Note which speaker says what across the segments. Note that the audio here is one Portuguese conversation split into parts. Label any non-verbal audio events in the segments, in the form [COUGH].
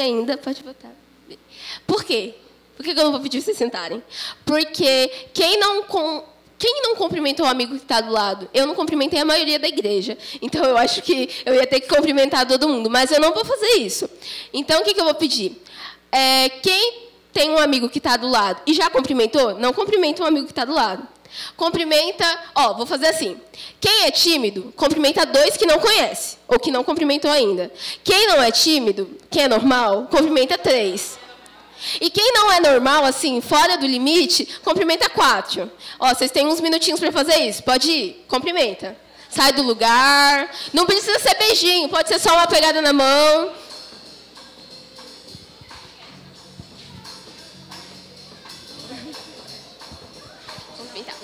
Speaker 1: ainda, pode votar. Por quê? Por que eu não vou pedir vocês sentarem? Porque quem não, com, quem não cumprimentou o amigo que está do lado? Eu não cumprimentei a maioria da igreja. Então, eu acho que eu ia ter que cumprimentar todo mundo. Mas eu não vou fazer isso. Então, o que, que eu vou pedir? É, quem tem um amigo que está do lado e já cumprimentou, não cumprimenta um amigo que está do lado. Cumprimenta, ó, vou fazer assim. Quem é tímido, cumprimenta dois que não conhece, ou que não cumprimentou ainda. Quem não é tímido, quem é normal, cumprimenta três. E quem não é normal, assim, fora do limite, cumprimenta quatro. Ó, vocês têm uns minutinhos para fazer isso. Pode ir, cumprimenta. Sai do lugar. Não precisa ser beijinho, pode ser só uma pegada na mão.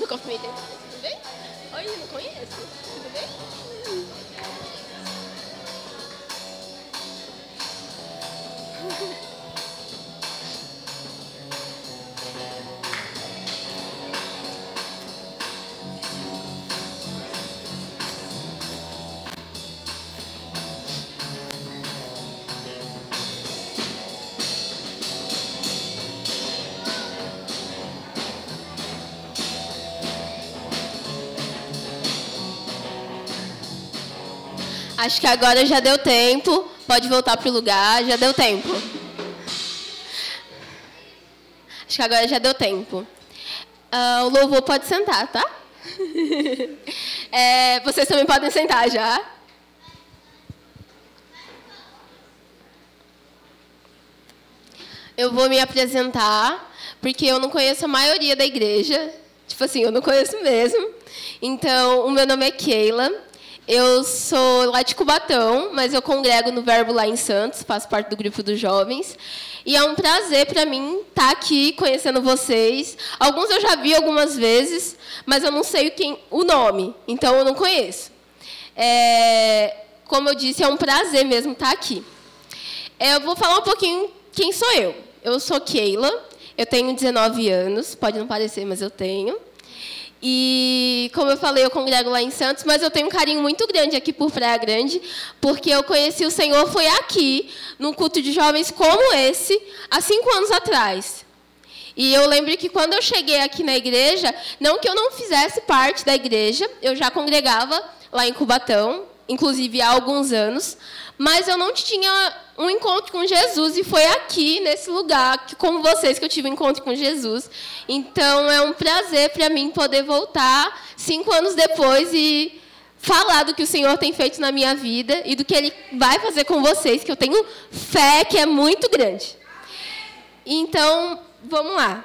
Speaker 1: Cumprimentei. Tudo bem? Acho que agora já deu tempo. Pode voltar para o lugar, já deu tempo. Acho que agora já deu tempo. Uh, o louvor pode sentar, tá? [LAUGHS] é, vocês também podem sentar já. Eu vou me apresentar, porque eu não conheço a maioria da igreja. Tipo assim, eu não conheço mesmo. Então, o meu nome é Keila. Eu sou lá de Cubatão, mas eu congrego no Verbo lá em Santos, faço parte do grupo dos jovens. E é um prazer para mim estar tá aqui conhecendo vocês. Alguns eu já vi algumas vezes, mas eu não sei quem, o nome, então eu não conheço. É, como eu disse, é um prazer mesmo estar tá aqui. É, eu vou falar um pouquinho quem sou eu. Eu sou Keila, eu tenho 19 anos, pode não parecer, mas eu tenho. E, como eu falei, eu congrego lá em Santos, mas eu tenho um carinho muito grande aqui por Praia Grande, porque eu conheci o Senhor foi aqui, num culto de jovens como esse, há cinco anos atrás. E eu lembro que quando eu cheguei aqui na igreja, não que eu não fizesse parte da igreja, eu já congregava lá em Cubatão, inclusive há alguns anos, mas eu não tinha um encontro com Jesus e foi aqui nesse lugar que, com vocês que eu tive um encontro com Jesus. Então é um prazer para mim poder voltar cinco anos depois e falar do que o Senhor tem feito na minha vida e do que Ele vai fazer com vocês, que eu tenho fé que é muito grande. Então vamos lá.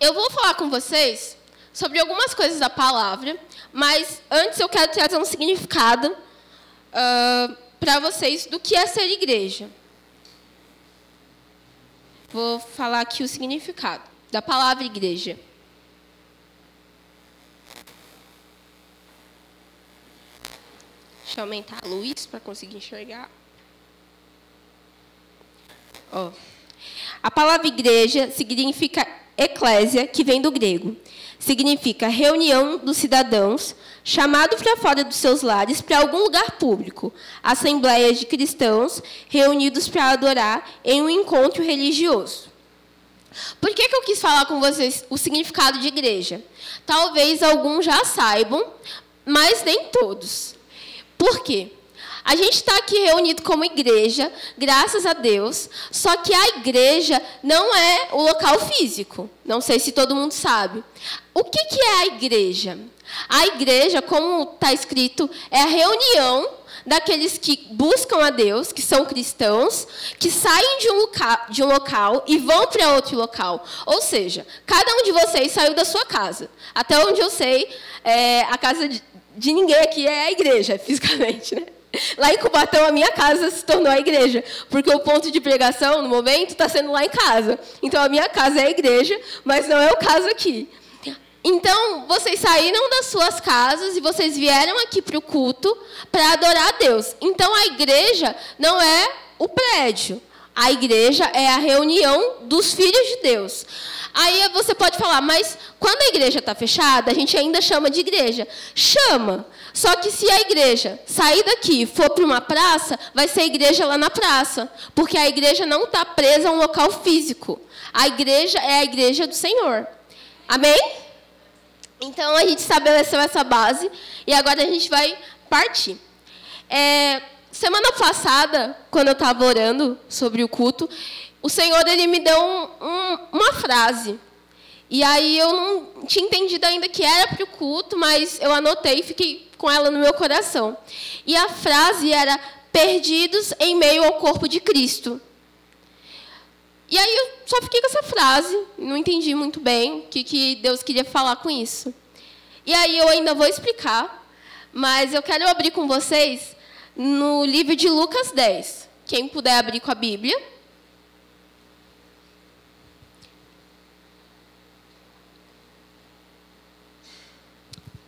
Speaker 1: Eu vou falar com vocês sobre algumas coisas da palavra mas antes eu quero trazer um significado uh, para vocês do que é ser igreja. Vou falar aqui o significado da palavra igreja. Deixa eu aumentar a luz para conseguir enxergar. Oh. A palavra igreja significa eclésia, que vem do grego significa reunião dos cidadãos, chamado para fora dos seus lares para algum lugar público, assembleias de cristãos reunidos para adorar em um encontro religioso. Por que, que eu quis falar com vocês o significado de igreja? Talvez alguns já saibam, mas nem todos. Por quê? A gente está aqui reunido como igreja, graças a Deus, só que a igreja não é o local físico. Não sei se todo mundo sabe. O que, que é a igreja? A igreja, como está escrito, é a reunião daqueles que buscam a Deus, que são cristãos, que saem de um local, de um local e vão para outro local. Ou seja, cada um de vocês saiu da sua casa. Até onde eu sei, é, a casa de, de ninguém aqui é a igreja, [LAUGHS] fisicamente, né? Lá em Cubatão, a minha casa se tornou a igreja, porque o ponto de pregação, no momento, está sendo lá em casa. Então, a minha casa é a igreja, mas não é o caso aqui. Então, vocês saíram das suas casas e vocês vieram aqui para o culto para adorar a Deus. Então, a igreja não é o prédio. A igreja é a reunião dos filhos de Deus. Aí você pode falar, mas quando a igreja está fechada, a gente ainda chama de igreja. Chama. Só que se a igreja sair daqui e for para uma praça, vai ser a igreja lá na praça. Porque a igreja não está presa a um local físico. A igreja é a igreja do Senhor. Amém? Então a gente estabeleceu essa base e agora a gente vai partir. É, semana passada, quando eu estava orando sobre o culto, o Senhor ele me deu um, um, uma frase. E aí eu não tinha entendido ainda que era para o culto, mas eu anotei e fiquei com ela no meu coração. E a frase era: perdidos em meio ao corpo de Cristo. E aí eu só fiquei com essa frase, não entendi muito bem o que, que Deus queria falar com isso. E aí eu ainda vou explicar, mas eu quero abrir com vocês no livro de Lucas 10. Quem puder abrir com a Bíblia.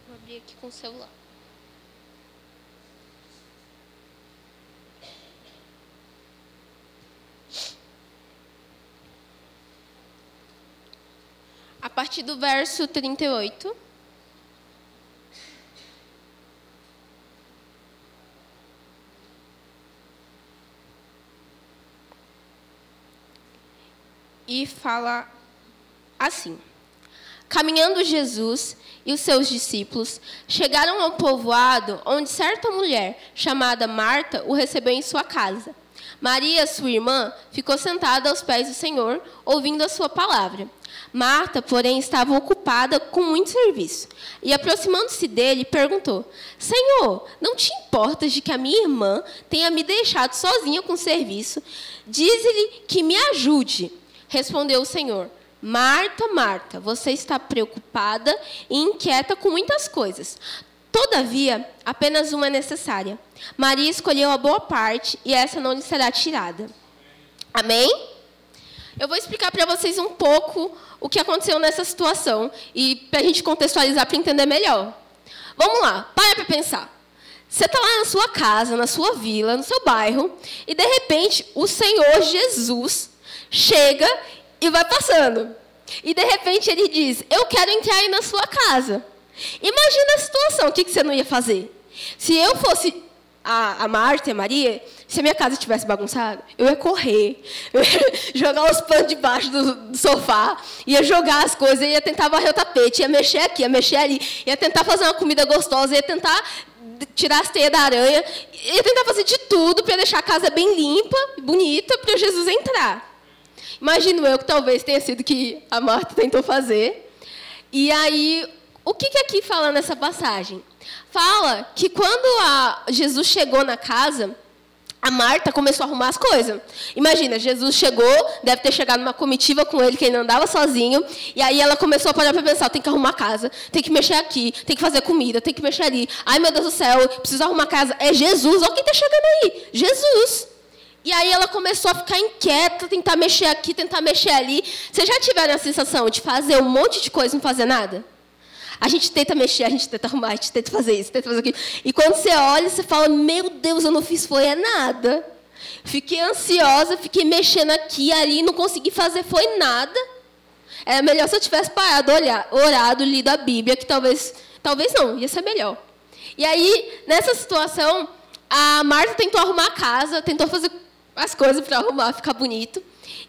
Speaker 1: Vou abrir aqui com o celular. A partir do verso 38. E fala assim: Caminhando Jesus e os seus discípulos chegaram ao povoado onde certa mulher, chamada Marta, o recebeu em sua casa. Maria, sua irmã, ficou sentada aos pés do Senhor, ouvindo a sua palavra. Marta, porém, estava ocupada com muito serviço. E, aproximando-se dele, perguntou: Senhor, não te importas de que a minha irmã tenha me deixado sozinha com o serviço? Dize-lhe que me ajude. Respondeu o Senhor: Marta, Marta, você está preocupada e inquieta com muitas coisas. Todavia, apenas uma é necessária. Maria escolheu a boa parte e essa não lhe será tirada. Amém? Eu vou explicar para vocês um pouco o que aconteceu nessa situação e para a gente contextualizar para entender melhor. Vamos lá, para para pensar. Você está lá na sua casa, na sua vila, no seu bairro, e de repente o Senhor Jesus chega e vai passando. E de repente ele diz: Eu quero entrar aí na sua casa. Imagina a situação, o que, você não ia fazer? Se eu fosse a, a Marta e a Maria, se a minha casa estivesse bagunçada, eu ia correr, [LAUGHS] eu ia jogar os panos debaixo do, do, sofá, ia jogar as coisas, ia tentar varrer o tapete, ia mexer aqui, ia mexer ali, ia tentar fazer uma comida gostosa, ia tentar tirar as teias da aranha, ia tentar fazer de tudo para deixar a casa bem limpa, bonita, para Jesus entrar. Imagino eu que talvez tenha sido o que a Marta tentou fazer. E aí, o que, que aqui fala nessa passagem? Fala que quando Jesus chegou na casa, a Marta começou a arrumar as coisas. Imagina, Jesus chegou, deve ter chegado numa comitiva com ele, que ele não andava sozinho, e aí ela começou a parar para pensar, tem que arrumar casa, tem que mexer aqui, tem que fazer comida, tem que mexer ali. Ai, meu Deus do céu, preciso arrumar casa. É Jesus, olha quem está chegando aí. Jesus. E aí ela começou a ficar inquieta, tentar mexer aqui, tentar mexer ali. Vocês já tiveram a sensação de fazer um monte de coisa e não fazer nada? A gente tenta mexer, a gente tenta arrumar, a gente tenta fazer isso, tenta fazer aquilo. E quando você olha, você fala: Meu Deus, eu não fiz foi é nada. Fiquei ansiosa, fiquei mexendo aqui ali, não consegui fazer foi nada. Era melhor se eu tivesse parado, olhar, orado, lido a Bíblia, que talvez, talvez não, ia ser melhor. E aí, nessa situação, a Marta tentou arrumar a casa, tentou fazer as coisas para arrumar, ficar bonito.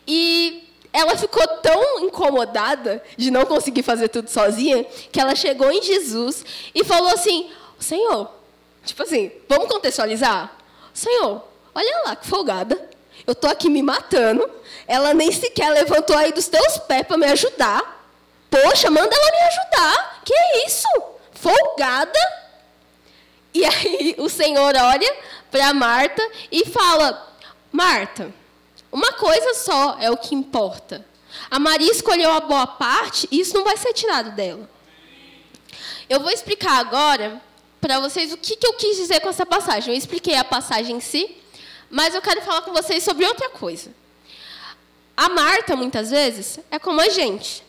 Speaker 1: E ela ficou tão incomodada de não conseguir fazer tudo sozinha que ela chegou em Jesus e falou assim: Senhor, tipo assim, vamos contextualizar? Senhor, olha lá que folgada. Eu tô aqui me matando. Ela nem sequer levantou aí dos teus pés para me ajudar. Poxa, manda ela me ajudar. Que isso? Folgada? E aí o Senhor olha para Marta e fala: Marta, uma coisa só é o que importa. A Maria escolheu a boa parte e isso não vai ser tirado dela. Eu vou explicar agora para vocês o que, que eu quis dizer com essa passagem. Eu expliquei a passagem em si, mas eu quero falar com vocês sobre outra coisa. A Marta, muitas vezes, é como a gente.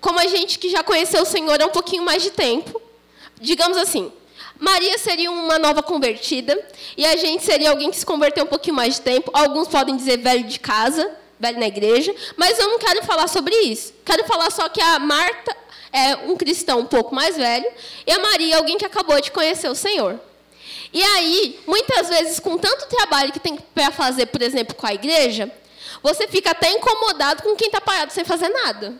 Speaker 1: Como a gente que já conheceu o Senhor há um pouquinho mais de tempo. Digamos assim, Maria seria uma nova convertida e a gente seria alguém que se converteu um pouquinho mais de tempo. Alguns podem dizer velho de casa, velho na igreja, mas eu não quero falar sobre isso. Quero falar só que a Marta é um cristão um pouco mais velho e a Maria é alguém que acabou de conhecer o Senhor. E aí, muitas vezes, com tanto trabalho que tem para fazer, por exemplo, com a igreja, você fica até incomodado com quem está parado sem fazer nada.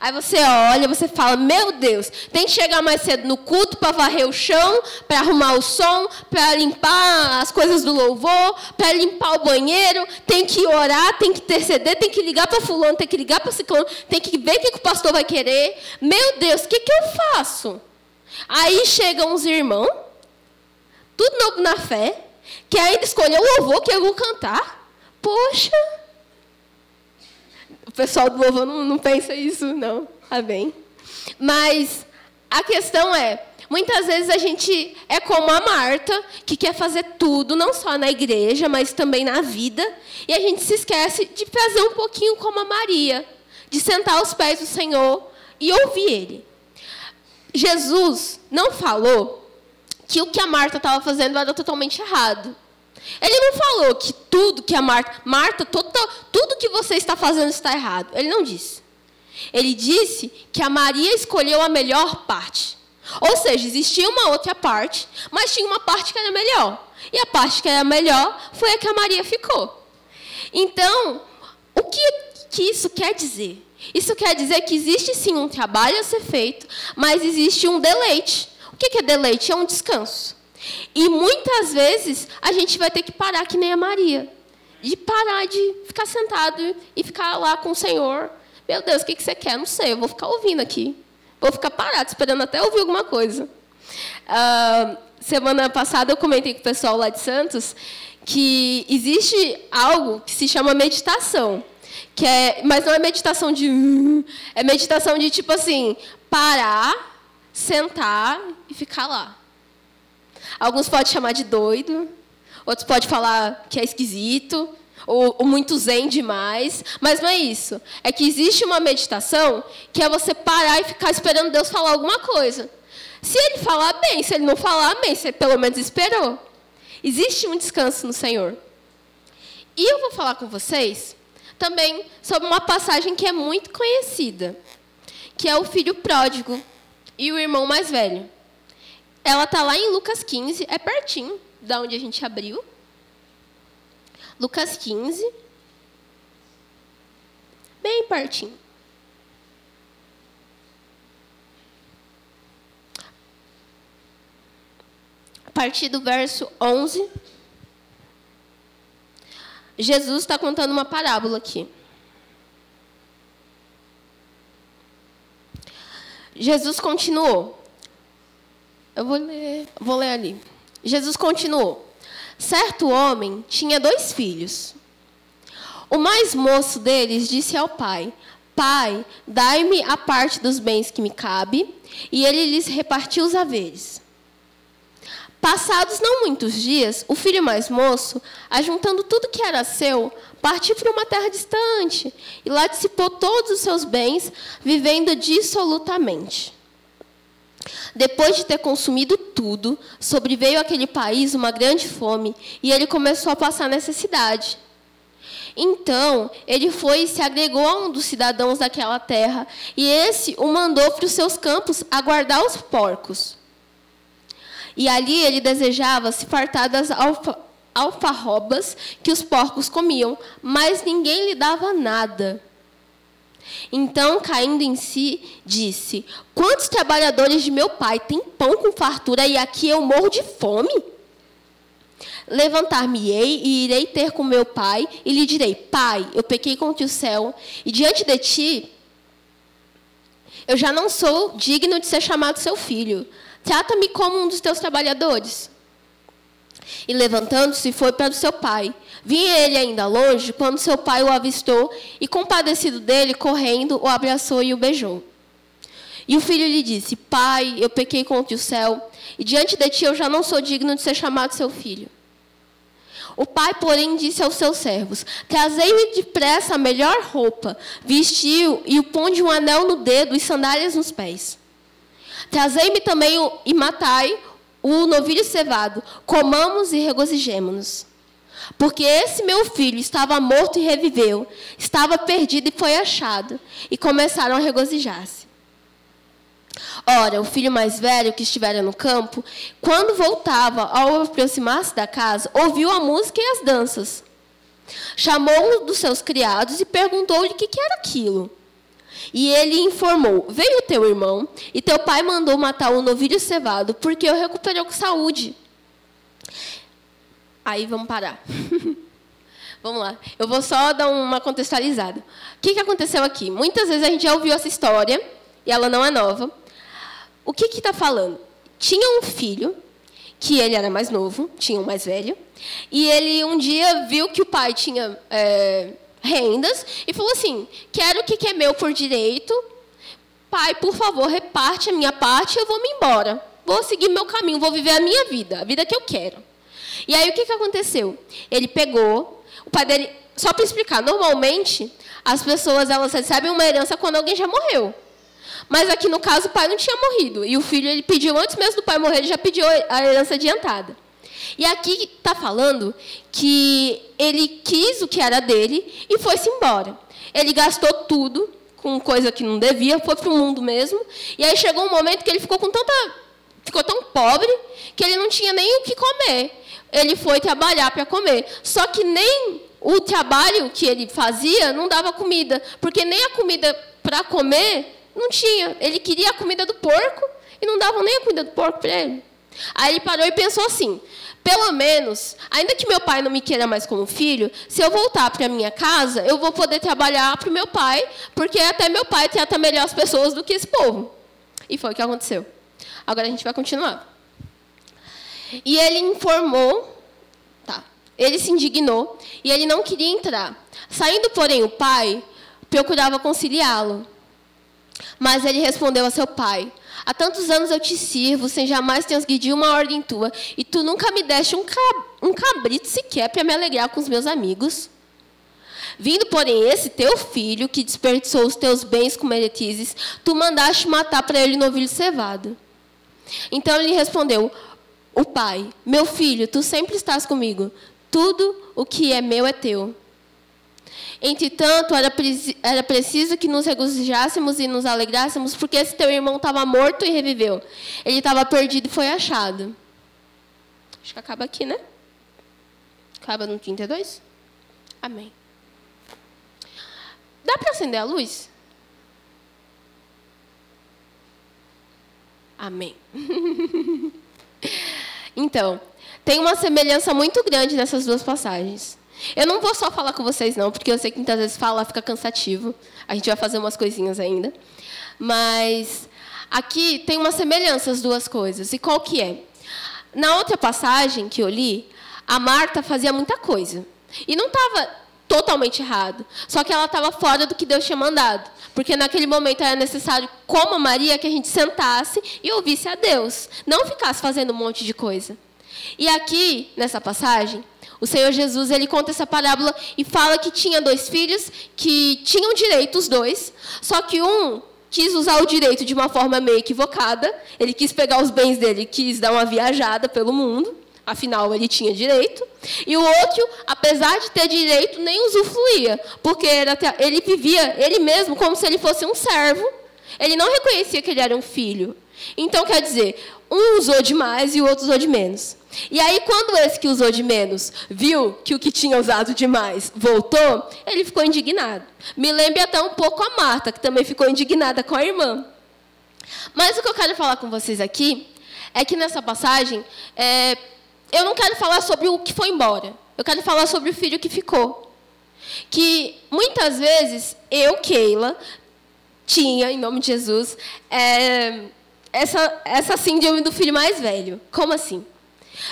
Speaker 1: Aí você olha, você fala: Meu Deus, tem que chegar mais cedo no culto para varrer o chão, para arrumar o som, para limpar as coisas do louvor, para limpar o banheiro, tem que orar, tem que interceder, tem que ligar para Fulano, tem que ligar para Ciclano, tem que ver o que, que o pastor vai querer. Meu Deus, o que, que eu faço? Aí chegam os irmãos, tudo novo na fé, que ainda escolheu o louvor que eu vou cantar. Poxa! O pessoal do louvor não, não pensa isso, não. Tá bem. Mas a questão é, muitas vezes a gente é como a Marta, que quer fazer tudo, não só na igreja, mas também na vida, e a gente se esquece de fazer um pouquinho como a Maria, de sentar aos pés do Senhor e ouvir Ele. Jesus não falou que o que a Marta estava fazendo era totalmente errado. Ele não falou que tudo que a Marta, Marta, total, tudo que você está fazendo está errado. Ele não disse. Ele disse que a Maria escolheu a melhor parte. Ou seja, existia uma outra parte, mas tinha uma parte que era melhor. E a parte que era melhor foi a que a Maria ficou. Então, o que, que isso quer dizer? Isso quer dizer que existe sim um trabalho a ser feito, mas existe um deleite. O que é deleite? É um descanso. E muitas vezes a gente vai ter que parar que nem a Maria. De parar de ficar sentado e ficar lá com o Senhor. Meu Deus, o que você quer? Não sei, eu vou ficar ouvindo aqui. Vou ficar parado, esperando até ouvir alguma coisa. Uh, semana passada eu comentei com o pessoal lá de Santos que existe algo que se chama meditação. Que é, mas não é meditação de. É meditação de tipo assim, parar, sentar e ficar lá. Alguns podem chamar de doido, outros podem falar que é esquisito, ou, ou, muito zen demais, mas não é isso. É que existe uma meditação que é você parar e ficar esperando Deus falar alguma coisa. Se ele falar bem, se ele não falar bem, você pelo menos esperou. Existe um descanso no Senhor. E eu vou falar com vocês também sobre uma passagem que é muito conhecida, que é o filho pródigo e o irmão mais velho. Ela está lá em Lucas 15, é pertinho da onde a gente abriu. Lucas 15. Bem pertinho. A partir do verso 11. Jesus está contando uma parábola aqui. Jesus continuou. Eu vou ler, vou ler ali. Jesus continuou: Certo homem tinha dois filhos. O mais moço deles disse ao pai: Pai, dai-me a parte dos bens que me cabe. E ele lhes repartiu os haveres. Passados não muitos dias, o filho mais moço, ajuntando tudo que era seu, partiu para uma terra distante e lá dissipou todos os seus bens, vivendo dissolutamente. Depois de ter consumido tudo, sobreveio àquele país uma grande fome e ele começou a passar necessidade. Então, ele foi e se agregou a um dos cidadãos daquela terra, e esse o mandou para os seus campos a guardar os porcos. E ali ele desejava se fartar das alfa, alfarrobas que os porcos comiam, mas ninguém lhe dava nada. Então, caindo em si, disse: Quantos trabalhadores de meu pai têm pão com fartura e aqui eu morro de fome? Levantar-me-ei e irei ter com meu pai e lhe direi: Pai, eu pequei contra o céu e diante de ti eu já não sou digno de ser chamado seu filho. Trata-me como um dos teus trabalhadores. E levantando-se, foi para o seu pai. Vinha ele ainda longe, quando seu pai o avistou e, compadecido dele, correndo, o abraçou e o beijou. E o filho lhe disse: Pai, eu pequei contra o céu, e diante de ti eu já não sou digno de ser chamado seu filho. O pai, porém, disse aos seus servos: Trazei-me depressa a melhor roupa, vestiu e o ponde um anel no dedo e sandálias nos pés. Trazei-me também o, e matai o novilho cevado, comamos e regozijemo-nos. Porque esse meu filho estava morto e reviveu, estava perdido e foi achado. E começaram a regozijar-se. Ora, o filho mais velho que estivera no campo, quando voltava ao aproximar-se da casa, ouviu a música e as danças. Chamou um dos seus criados e perguntou-lhe o que, que era aquilo. E ele informou: Veio teu irmão, e teu pai mandou matar o novilho cevado, porque o recuperou com saúde. Aí vamos parar. [LAUGHS] vamos lá. Eu vou só dar uma contextualizada. O que, que aconteceu aqui? Muitas vezes a gente já ouviu essa história, e ela não é nova. O que está falando? Tinha um filho, que ele era mais novo, tinha um mais velho, e ele um dia viu que o pai tinha é, rendas e falou assim: Quero o que é meu por direito. Pai, por favor, reparte a minha parte eu vou me embora. Vou seguir meu caminho, vou viver a minha vida, a vida que eu quero. E aí o que, que aconteceu? Ele pegou, o pai dele, só para explicar, normalmente as pessoas elas recebem uma herança quando alguém já morreu. Mas aqui no caso o pai não tinha morrido e o filho ele pediu antes mesmo do pai morrer, ele já pediu a herança adiantada. E aqui está falando que ele quis o que era dele e foi-se embora. Ele gastou tudo com coisa que não devia, foi para o mundo mesmo. E aí chegou um momento que ele ficou com tanta, ficou tão pobre que ele não tinha nem o que comer ele foi trabalhar para comer. Só que nem o trabalho que ele fazia não dava comida, porque nem a comida para comer não tinha. Ele queria a comida do porco e não davam nem a comida do porco para ele. Aí ele parou e pensou assim: pelo menos, ainda que meu pai não me queira mais como filho, se eu voltar para minha casa, eu vou poder trabalhar para o meu pai, porque até meu pai trata melhor as pessoas do que esse povo. E foi o que aconteceu. Agora a gente vai continuar. E ele informou, tá, ele se indignou e ele não queria entrar. Saindo, porém, o pai procurava conciliá-lo. Mas ele respondeu a seu pai: Há tantos anos eu te sirvo, sem jamais transgredir uma ordem tua, e tu nunca me deste um, um cabrito sequer para me alegrar com os meus amigos. Vindo, porém, esse teu filho, que desperdiçou os teus bens com meretizes, tu mandaste matar para ele novilho cevado. Então ele respondeu: o pai: Meu filho, tu sempre estás comigo. Tudo o que é meu é teu. Entretanto, era, era preciso que nos regozijássemos e nos alegrássemos, porque esse teu irmão estava morto e reviveu. Ele estava perdido e foi achado. Acho que acaba aqui, né? Acaba no 32? Amém. Dá para acender a luz? Amém. [LAUGHS] Então, tem uma semelhança muito grande nessas duas passagens. Eu não vou só falar com vocês, não, porque eu sei que muitas vezes falar fica cansativo. A gente vai fazer umas coisinhas ainda. Mas aqui tem uma semelhança as duas coisas. E qual que é? Na outra passagem que eu li, a Marta fazia muita coisa. E não estava totalmente errado. Só que ela estava fora do que Deus tinha mandado. Porque naquele momento era necessário, como a Maria, que a gente sentasse e ouvisse a Deus. Não ficasse fazendo um monte de coisa. E aqui, nessa passagem, o Senhor Jesus ele conta essa parábola e fala que tinha dois filhos que tinham direito, os dois, só que um quis usar o direito de uma forma meio equivocada, ele quis pegar os bens dele, quis dar uma viajada pelo mundo, afinal ele tinha direito. E o outro, apesar de ter direito, nem usufruía, porque ele vivia ele mesmo como se ele fosse um servo. Ele não reconhecia que ele era um filho. Então, quer dizer, um usou demais e o outro usou de menos. E aí, quando esse que usou de menos viu que o que tinha usado demais voltou, ele ficou indignado. Me lembra até um pouco a Marta, que também ficou indignada com a irmã. Mas o que eu quero falar com vocês aqui é que nessa passagem, é, eu não quero falar sobre o que foi embora. Eu quero falar sobre o filho que ficou. Que muitas vezes eu, Keila, tinha, em nome de Jesus, é, essa, essa síndrome do filho mais velho. Como assim?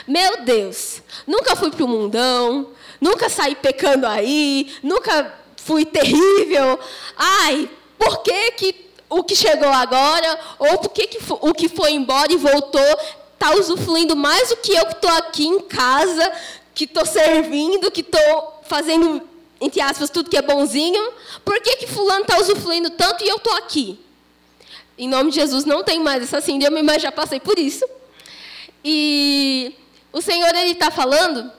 Speaker 1: Meu Deus, nunca fui para o mundão, nunca saí pecando aí, nunca fui terrível. Ai, por que, que o que chegou agora, ou por que, que o que foi embora e voltou, está usufruindo mais do que eu que estou aqui em casa, que estou servindo, que estou fazendo, entre aspas, tudo que é bonzinho. Por que, que fulano está usufruindo tanto e eu estou aqui? Em nome de Jesus, não tem mais essa síndrome, mas já passei por isso. E o Senhor ele está falando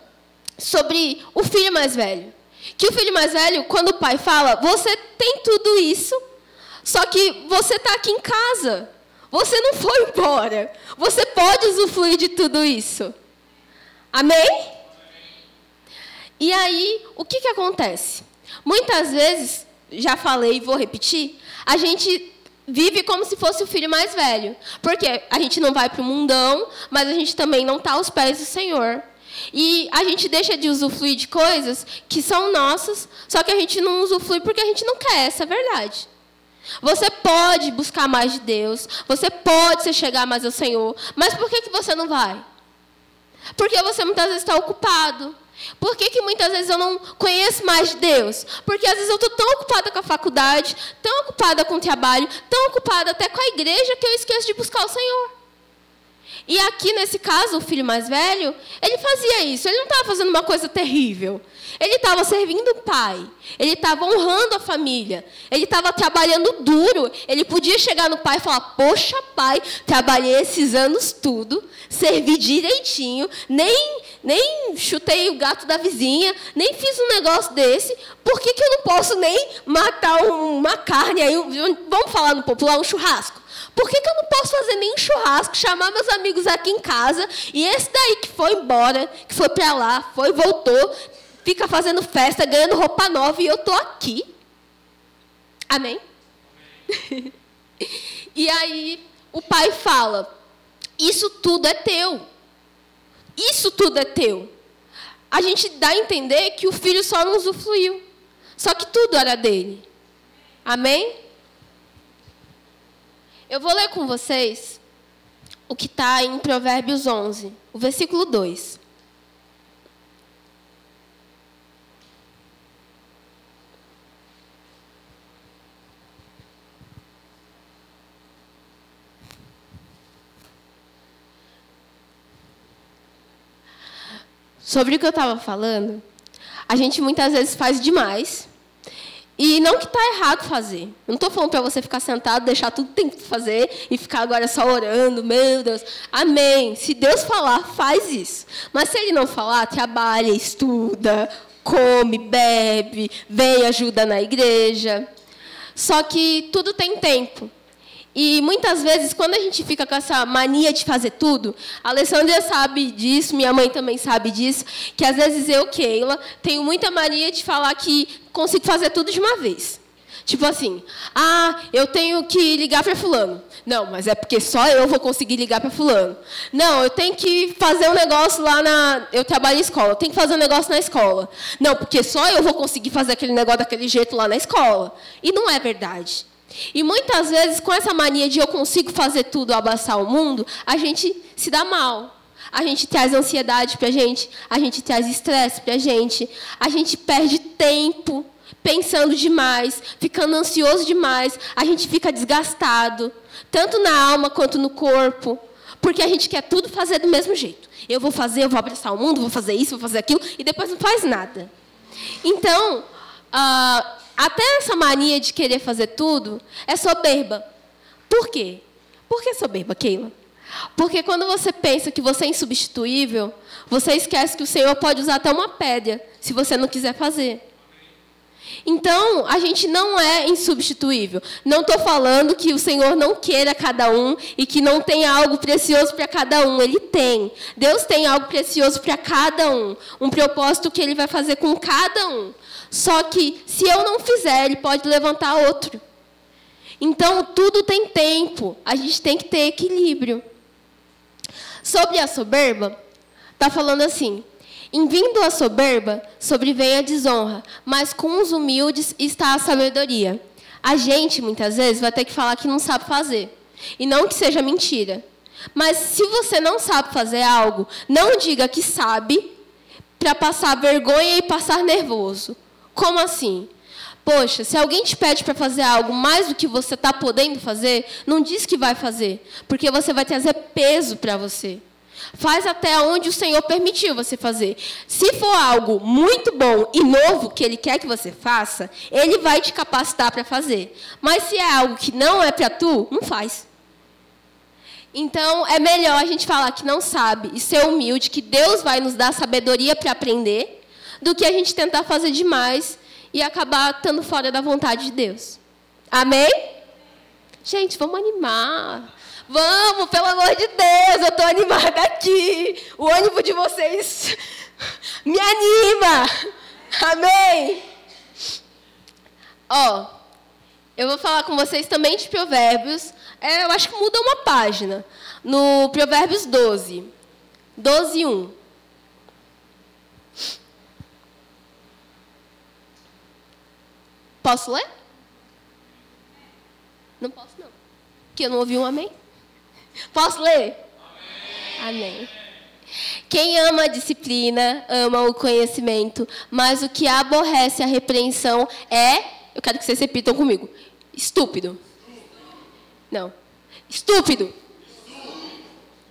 Speaker 1: sobre o filho mais velho. Que o filho mais velho, quando o pai fala, você tem tudo isso, só que você está aqui em casa. Você não foi embora. Você pode usufruir de tudo isso. Amém? E aí, o que, que acontece? Muitas vezes, já falei e vou repetir, a gente vive como se fosse o filho mais velho. Porque a gente não vai para o mundão, mas a gente também não está aos pés do Senhor. E a gente deixa de usufruir de coisas que são nossas, só que a gente não usufrui porque a gente não quer, essa é a verdade. Você pode buscar mais de Deus, você pode se chegar mais ao Senhor, mas por que, que você não vai? Porque você muitas vezes está ocupado. Por que, que muitas vezes eu não conheço mais de Deus? Porque às vezes eu estou tão ocupada com a faculdade, tão ocupada com o trabalho, tão ocupada até com a igreja que eu esqueço de buscar o Senhor. E aqui, nesse caso, o filho mais velho, ele fazia isso. Ele não estava fazendo uma coisa terrível. Ele estava servindo o pai. Ele estava honrando a família. Ele estava trabalhando duro. Ele podia chegar no pai e falar: Poxa, pai, trabalhei esses anos tudo, servi direitinho, nem, nem chutei o gato da vizinha, nem fiz um negócio desse. Por que, que eu não posso nem matar uma carne aí? Vamos falar no popular, um churrasco. Por que, que eu não posso fazer nem churrasco, chamar meus amigos aqui em casa e esse daí que foi embora, que foi para lá, foi, voltou, fica fazendo festa, ganhando roupa nova e eu tô aqui? Amém? Amém. [LAUGHS] e aí o pai fala: Isso tudo é teu. Isso tudo é teu. A gente dá a entender que o filho só não usufruiu. Só que tudo era dele. Amém? Eu vou ler com vocês o que está em Provérbios 11, o versículo 2. Sobre o que eu estava falando, a gente muitas vezes faz demais e não que está errado fazer. Eu não estou falando para você ficar sentado, deixar tudo que tem que fazer e ficar agora só orando, meu Deus. Amém. Se Deus falar, faz isso. Mas se Ele não falar, trabalha, estuda, come, bebe, vem, ajuda na igreja. Só que tudo tem tempo. E muitas vezes, quando a gente fica com essa mania de fazer tudo, a Alessandra sabe disso, minha mãe também sabe disso, que às vezes eu, Keila, tenho muita mania de falar que consigo fazer tudo de uma vez. Tipo assim, ah, eu tenho que ligar para fulano. Não, mas é porque só eu vou conseguir ligar para fulano. Não, eu tenho que fazer um negócio lá na. Eu trabalho em escola, eu tenho que fazer um negócio na escola. Não, porque só eu vou conseguir fazer aquele negócio daquele jeito lá na escola. E não é verdade. E muitas vezes, com essa mania de eu consigo fazer tudo, abraçar o mundo, a gente se dá mal. A gente traz ansiedade para a gente, a gente traz estresse para a gente, a gente perde tempo pensando demais, ficando ansioso demais, a gente fica desgastado, tanto na alma quanto no corpo, porque a gente quer tudo fazer do mesmo jeito. Eu vou fazer, eu vou abraçar o mundo, vou fazer isso, vou fazer aquilo, e depois não faz nada. Então, uh, até essa mania de querer fazer tudo é soberba. Por quê? Por que soberba, Keila? Porque quando você pensa que você é insubstituível, você esquece que o Senhor pode usar até uma pedra, se você não quiser fazer. Então, a gente não é insubstituível. Não estou falando que o Senhor não queira cada um e que não tenha algo precioso para cada um. Ele tem. Deus tem algo precioso para cada um. Um propósito que Ele vai fazer com cada um. Só que, se eu não fizer, Ele pode levantar outro. Então, tudo tem tempo. A gente tem que ter equilíbrio. Sobre a soberba, está falando assim: em vindo a soberba, sobrevém a desonra, mas com os humildes está a sabedoria. A gente, muitas vezes, vai ter que falar que não sabe fazer. E não que seja mentira. Mas se você não sabe fazer algo, não diga que sabe para passar vergonha e passar nervoso. Como assim? Poxa, se alguém te pede para fazer algo mais do que você está podendo fazer, não diz que vai fazer, porque você vai trazer peso para você. Faz até onde o Senhor permitiu você fazer. Se for algo muito bom e novo que Ele quer que você faça, Ele vai te capacitar para fazer. Mas se é algo que não é para tu, não faz. Então, é melhor a gente falar que não sabe e ser humilde, que Deus vai nos dar sabedoria para aprender, do que a gente tentar fazer demais e acabar estando fora da vontade de Deus. Amém? Gente, vamos animar. Vamos, pelo amor de Deus, eu estou animada aqui. O ônibus de vocês [LAUGHS] me anima. Amém? Ó, eu vou falar com vocês também de provérbios. É, eu acho que muda uma página. No Provérbios 12. 12, 1. Posso ler? Não posso, não. Porque eu não ouvi um amém. Posso ler? Amém. amém. Quem ama a disciplina, ama o conhecimento, mas o que aborrece a repreensão é, eu quero que vocês repitam comigo, estúpido. Não. Estúpido.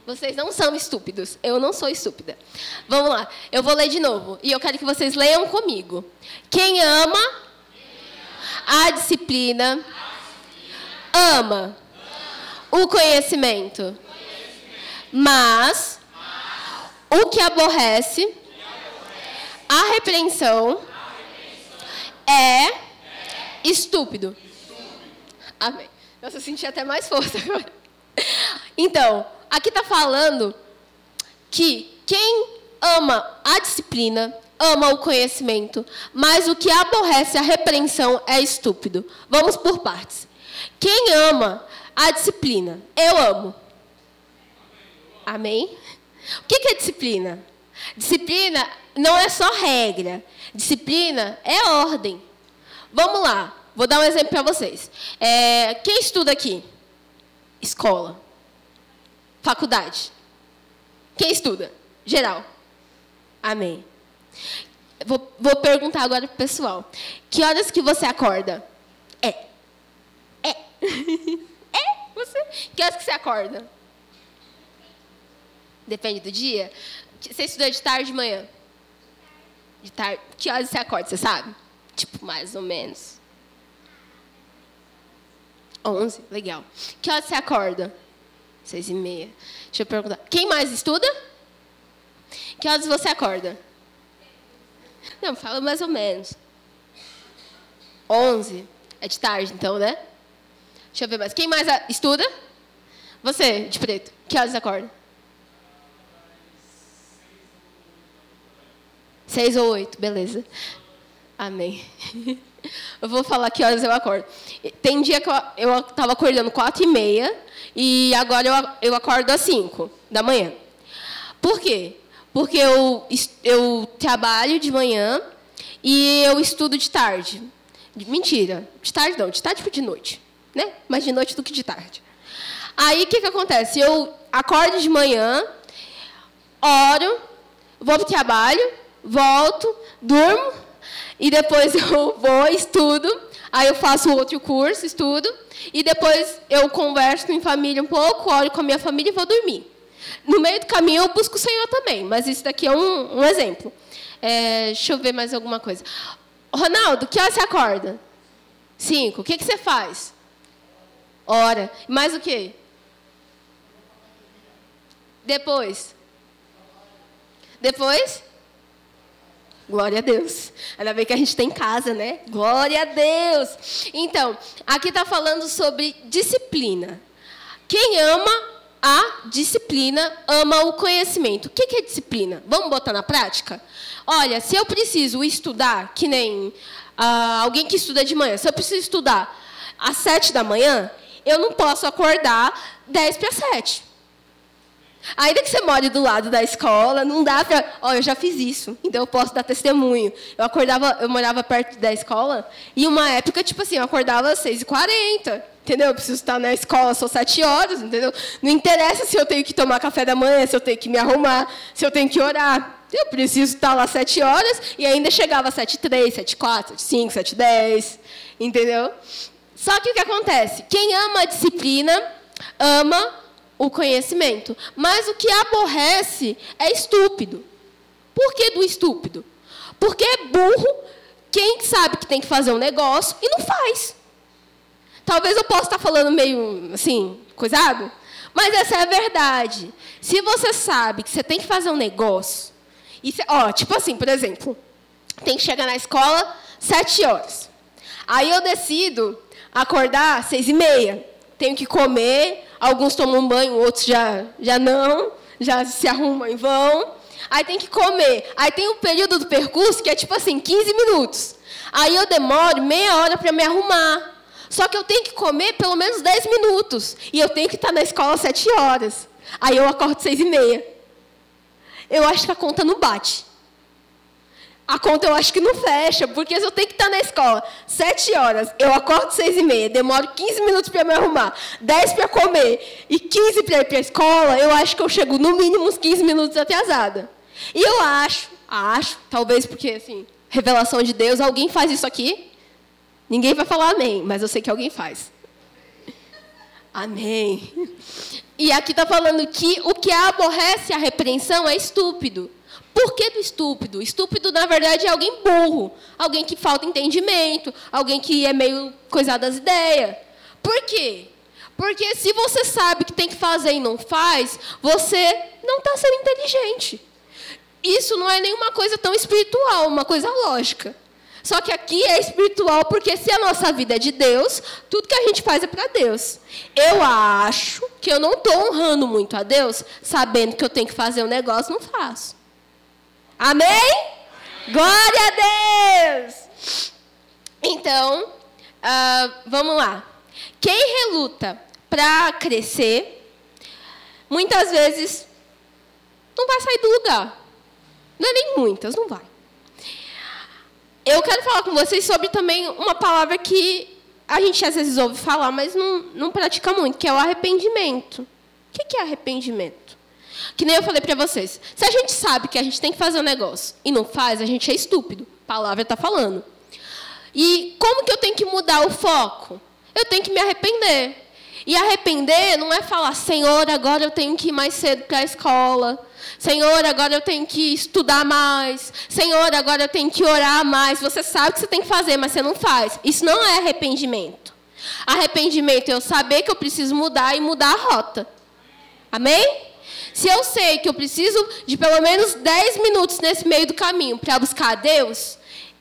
Speaker 1: Vocês não são estúpidos. Eu não sou estúpida. Vamos lá. Eu vou ler de novo. E eu quero que vocês leiam comigo. Quem ama a disciplina, ama o conhecimento. Mas o que aborrece a repreensão é estúpido. Amém. Nossa, eu senti até mais força agora. Então, aqui está falando que quem ama a disciplina, ama o conhecimento, mas o que aborrece a repreensão é estúpido. Vamos por partes. Quem ama a disciplina, eu amo. Amém? O que é disciplina? Disciplina não é só regra. Disciplina é ordem. Vamos lá. Vou dar um exemplo para vocês. É, quem estuda aqui? Escola. Faculdade. Quem estuda? Geral. Amém. Vou, vou perguntar agora pro pessoal. Que horas que você acorda? É. É. [LAUGHS] é? Você? Que horas que você acorda? Depende do dia. Você estuda de tarde de manhã? De tarde. Que horas você acorda, você sabe? Tipo, mais ou menos. 11, legal. Que horas você acorda? Seis e meia. Deixa eu perguntar. Quem mais estuda? Que horas você acorda? Não, fala mais ou menos. 11. É de tarde, então, né? Deixa eu ver mais. Quem mais estuda? Você, de preto. Que horas acorda? Seis ou oito, beleza. Amém. [LAUGHS] Eu vou falar que horas eu acordo. Tem dia que eu estava acordando quatro e meia e agora eu, eu acordo às cinco da manhã. Por quê? Porque eu, eu trabalho de manhã e eu estudo de tarde. Mentira, de tarde não, de tarde para de noite. Né? Mais de noite do que de tarde. Aí o que, que acontece? Eu acordo de manhã, oro, vou para o trabalho, volto, durmo, e depois [LAUGHS] eu vou, estudo, aí eu faço outro curso, estudo, e depois eu converso em família um pouco, oro com a minha família e vou dormir. No meio do caminho eu busco o Senhor também, mas isso daqui é um, um exemplo. É, deixa eu ver mais alguma coisa. Ronaldo, que hora você acorda? Cinco. O que, que você faz? Ora. Mais o quê? Depois? Depois? Glória a Deus. Ainda bem que a gente tem casa, né? Glória a Deus. Então, aqui está falando sobre disciplina. Quem ama a disciplina, ama o conhecimento. O que é disciplina? Vamos botar na prática? Olha, se eu preciso estudar, que nem ah, alguém que estuda de manhã, se eu preciso estudar às sete da manhã, eu não posso acordar dez para sete. Ainda que você more do lado da escola, não dá para. Ó, oh, eu já fiz isso, então eu posso dar testemunho. Eu acordava, eu morava perto da escola, e uma época, tipo assim, eu acordava às 6h40. Entendeu? Eu preciso estar na escola, são sete horas, entendeu? Não interessa se eu tenho que tomar café da manhã, se eu tenho que me arrumar, se eu tenho que orar. Eu preciso estar lá sete horas e ainda chegava sete três, sete quatro, sete cinco, sete dez, entendeu? Só que o que acontece? Quem ama a disciplina, ama o conhecimento. Mas o que aborrece é estúpido. Por que do estúpido? Porque é burro quem sabe que tem que fazer um negócio e não faz. Talvez eu possa estar falando meio assim, coisado, Mas essa é a verdade. Se você sabe que você tem que fazer um negócio, e ó, tipo assim, por exemplo, tem que chegar na escola sete horas. Aí eu decido acordar seis e meia. Tenho que comer, alguns tomam banho, outros já, já não, já se arrumam e vão. Aí tem que comer. Aí tem um período do percurso que é tipo assim, 15 minutos. Aí eu demoro meia hora para me arrumar. Só que eu tenho que comer pelo menos 10 minutos. E eu tenho que estar na escola às 7 horas. Aí eu acordo 6 e meia. Eu acho que a conta não bate a conta eu acho que não fecha, porque se eu tenho que estar na escola sete horas, eu acordo seis e meia, demoro 15 minutos para me arrumar, 10 para comer e 15 para ir para a escola, eu acho que eu chego no mínimo uns 15 minutos atrasada. E eu acho, acho, talvez porque assim, revelação de Deus, alguém faz isso aqui? Ninguém vai falar amém, mas eu sei que alguém faz. Amém. E aqui está falando que o que aborrece a repreensão é estúpido. Por que do estúpido? Estúpido, na verdade, é alguém burro, alguém que falta entendimento, alguém que é meio coisado das ideias. Por quê? Porque se você sabe que tem que fazer e não faz, você não está sendo inteligente. Isso não é nenhuma coisa tão espiritual, uma coisa lógica. Só que aqui é espiritual porque se a nossa vida é de Deus, tudo que a gente faz é para Deus. Eu acho que eu não estou honrando muito a Deus, sabendo que eu tenho que fazer um negócio, não faço. Amém? Glória a Deus! Então, uh, vamos lá. Quem reluta para crescer, muitas vezes não vai sair do lugar. Não é nem muitas, não vai. Eu quero falar com vocês sobre também uma palavra que a gente às vezes ouve falar, mas não, não pratica muito, que é o arrependimento. O que é arrependimento? Que nem eu falei para vocês. Se a gente sabe que a gente tem que fazer um negócio e não faz, a gente é estúpido. A palavra está falando. E como que eu tenho que mudar o foco? Eu tenho que me arrepender. E arrepender não é falar, Senhor, agora eu tenho que ir mais cedo para a escola. Senhor, agora eu tenho que estudar mais. Senhor, agora eu tenho que orar mais. Você sabe que você tem que fazer, mas você não faz. Isso não é arrependimento. Arrependimento é eu saber que eu preciso mudar e mudar a rota. Amém? Se eu sei que eu preciso de pelo menos 10 minutos nesse meio do caminho para buscar a Deus,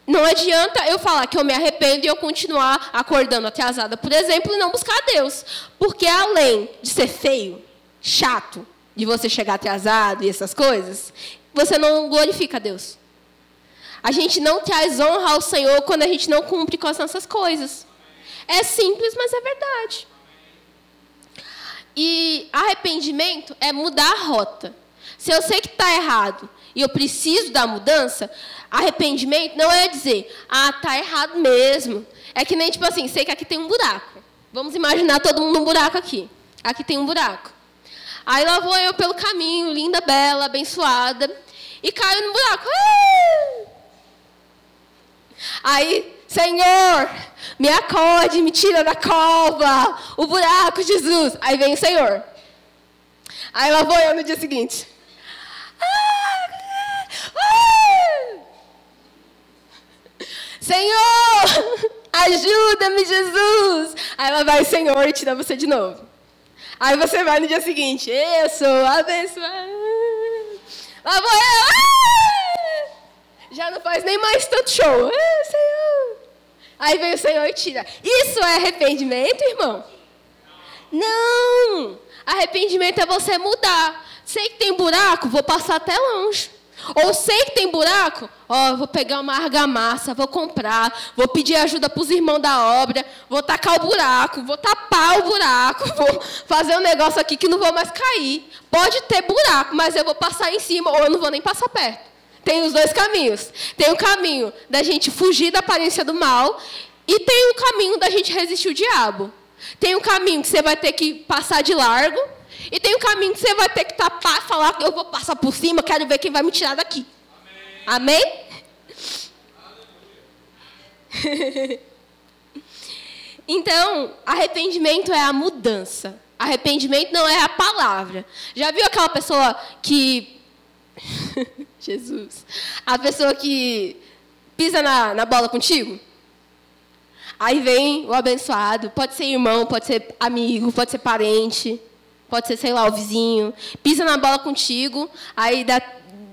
Speaker 1: não adianta eu falar que eu me arrependo e eu continuar acordando atrasada, por exemplo, e não buscar a Deus. Porque além de ser feio, chato, de você chegar atrasado e essas coisas, você não glorifica a Deus. A gente não traz honra ao Senhor quando a gente não cumpre com as nossas coisas. É simples, mas é verdade. E arrependimento é mudar a rota. Se eu sei que está errado e eu preciso da mudança, arrependimento não é dizer, ah, tá errado mesmo. É que nem tipo assim, sei que aqui tem um buraco. Vamos imaginar todo mundo num buraco aqui. Aqui tem um buraco. Aí lá vou eu pelo caminho, linda, bela, abençoada, e caio no buraco. Ah! Aí Senhor, me acorde, me tira da cova, o buraco, Jesus. Aí vem o Senhor. Aí lá vou eu no dia seguinte. Senhor, ajuda-me, Jesus. Aí ela vai, Senhor, e tira você de novo. Aí você vai no dia seguinte, eu sou abençoado. Lá vou eu. Já não faz nem mais tanto show. Senhor. Aí vem o Senhor e tira. Isso é arrependimento, irmão? Não! Arrependimento é você mudar. Sei que tem buraco, vou passar até longe. Ou sei que tem buraco, ó, vou pegar uma argamassa, vou comprar, vou pedir ajuda para os irmãos da obra, vou tacar o buraco, vou tapar o buraco, [LAUGHS] vou fazer um negócio aqui que não vou mais cair. Pode ter buraco, mas eu vou passar em cima ou eu não vou nem passar perto. Tem os dois caminhos. Tem o caminho da gente fugir da aparência do mal e tem o caminho da gente resistir o diabo. Tem o caminho que você vai ter que passar de largo e tem o caminho que você vai ter que tapar, falar que eu vou passar por cima, quero ver quem vai me tirar daqui. Amém? Amém? [LAUGHS] então, arrependimento é a mudança. Arrependimento não é a palavra. Já viu aquela pessoa que [LAUGHS] Jesus. A pessoa que pisa na, na bola contigo. Aí vem o abençoado. Pode ser irmão, pode ser amigo, pode ser parente. Pode ser, sei lá, o vizinho. Pisa na bola contigo, aí dá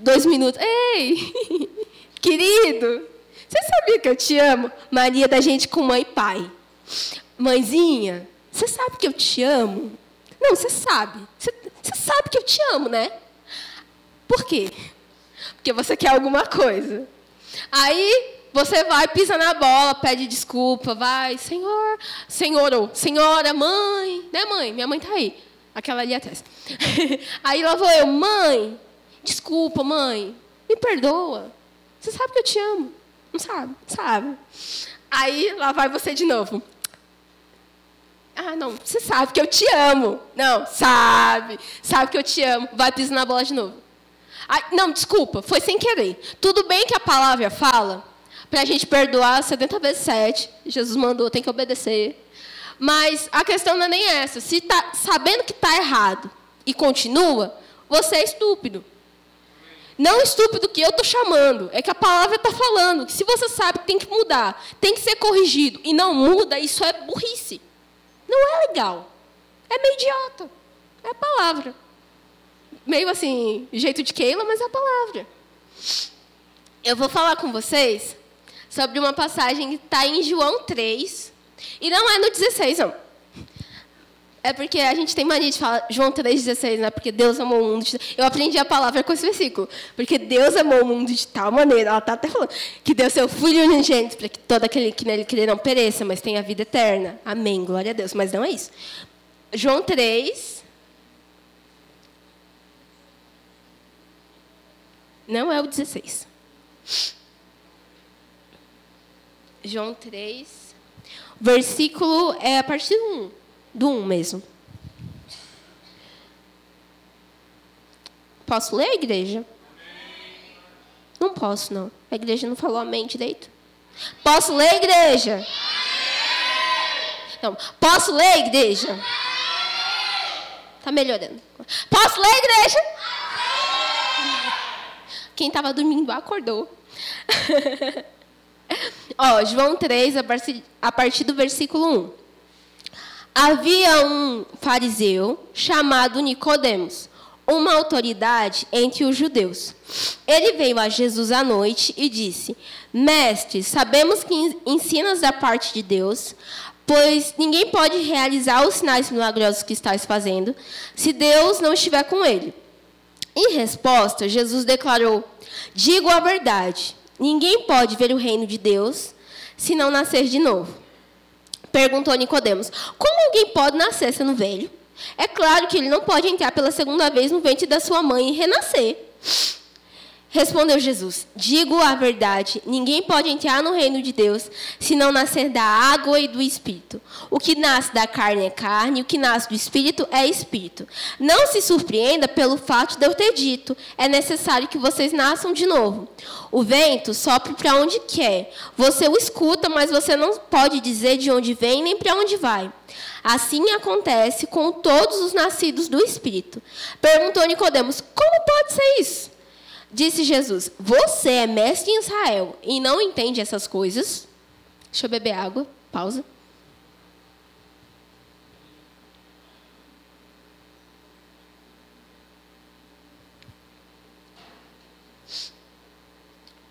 Speaker 1: dois minutos. Ei, [LAUGHS] querido, você sabia que eu te amo? Maria da gente com mãe e pai. Mãezinha, você sabe que eu te amo? Não, você sabe. Você, você sabe que eu te amo, né? Por quê? Porque você quer alguma coisa. Aí você vai, pisa na bola, pede desculpa, vai, Senhor, Senhor ou Senhora, mãe, né, mãe? Minha mãe tá aí. Aquela ali atrás. [LAUGHS] aí lá vou eu, mãe, desculpa, mãe, me perdoa. Você sabe que eu te amo. Não sabe? Sabe. Aí lá vai você de novo. Ah, não, você sabe que eu te amo. Não, sabe. Sabe que eu te amo. Vai pisar na bola de novo. Ai, não, desculpa, foi sem querer. Tudo bem que a palavra fala para a gente perdoar 70 vezes 7. Jesus mandou, tem que obedecer. Mas a questão não é nem essa. Se tá sabendo que está errado e continua, você é estúpido. Não estúpido que eu estou chamando, é que a palavra está falando que se você sabe que tem que mudar, tem que ser corrigido e não muda, isso é burrice. Não é legal. É meio idiota. É a palavra. Meio assim, jeito de Keila, mas é a palavra. Eu vou falar com vocês sobre uma passagem que está em João 3. E não é no 16, não. É porque a gente tem mania de falar João 3,16, né? Porque Deus amou o mundo. De... Eu aprendi a palavra com esse versículo. Porque Deus amou o mundo de tal maneira. Ela está até falando que deu seu Filho unigênito para que todo aquele que nele crer não pereça, mas tenha vida eterna. Amém. Glória a Deus. Mas não é isso. João 3. Não é o 16. João 3, versículo é a partir do 1, do 1 mesmo. Posso ler, igreja? Não posso, não. A igreja não falou amém direito. Posso ler, igreja? Não. Posso ler, igreja? Tá melhorando. Posso ler, igreja? Quem estava dormindo acordou. [LAUGHS] Ó, João 3, a partir do versículo 1. Havia um fariseu chamado Nicodemos, uma autoridade entre os judeus. Ele veio a Jesus à noite e disse: Mestre, sabemos que ensinas da parte de Deus, pois ninguém pode realizar os sinais milagrosos que estás fazendo se Deus não estiver com ele. Em resposta, Jesus declarou: Digo a verdade. Ninguém pode ver o reino de Deus se não nascer de novo. Perguntou Nicodemos: Como alguém pode nascer sendo velho? É claro que ele não pode entrar pela segunda vez no ventre da sua mãe e renascer. Respondeu Jesus: Digo a verdade, ninguém pode entrar no reino de Deus se não nascer da água e do espírito. O que nasce da carne é carne, o que nasce do espírito é espírito. Não se surpreenda pelo fato de eu ter dito: é necessário que vocês nasçam de novo. O vento sopra para onde quer. Você o escuta, mas você não pode dizer de onde vem nem para onde vai. Assim acontece com todos os nascidos do espírito. Perguntou Nicodemos: Como pode ser isso? Disse Jesus: Você é mestre em Israel e não entende essas coisas? Deixa eu beber água. Pausa.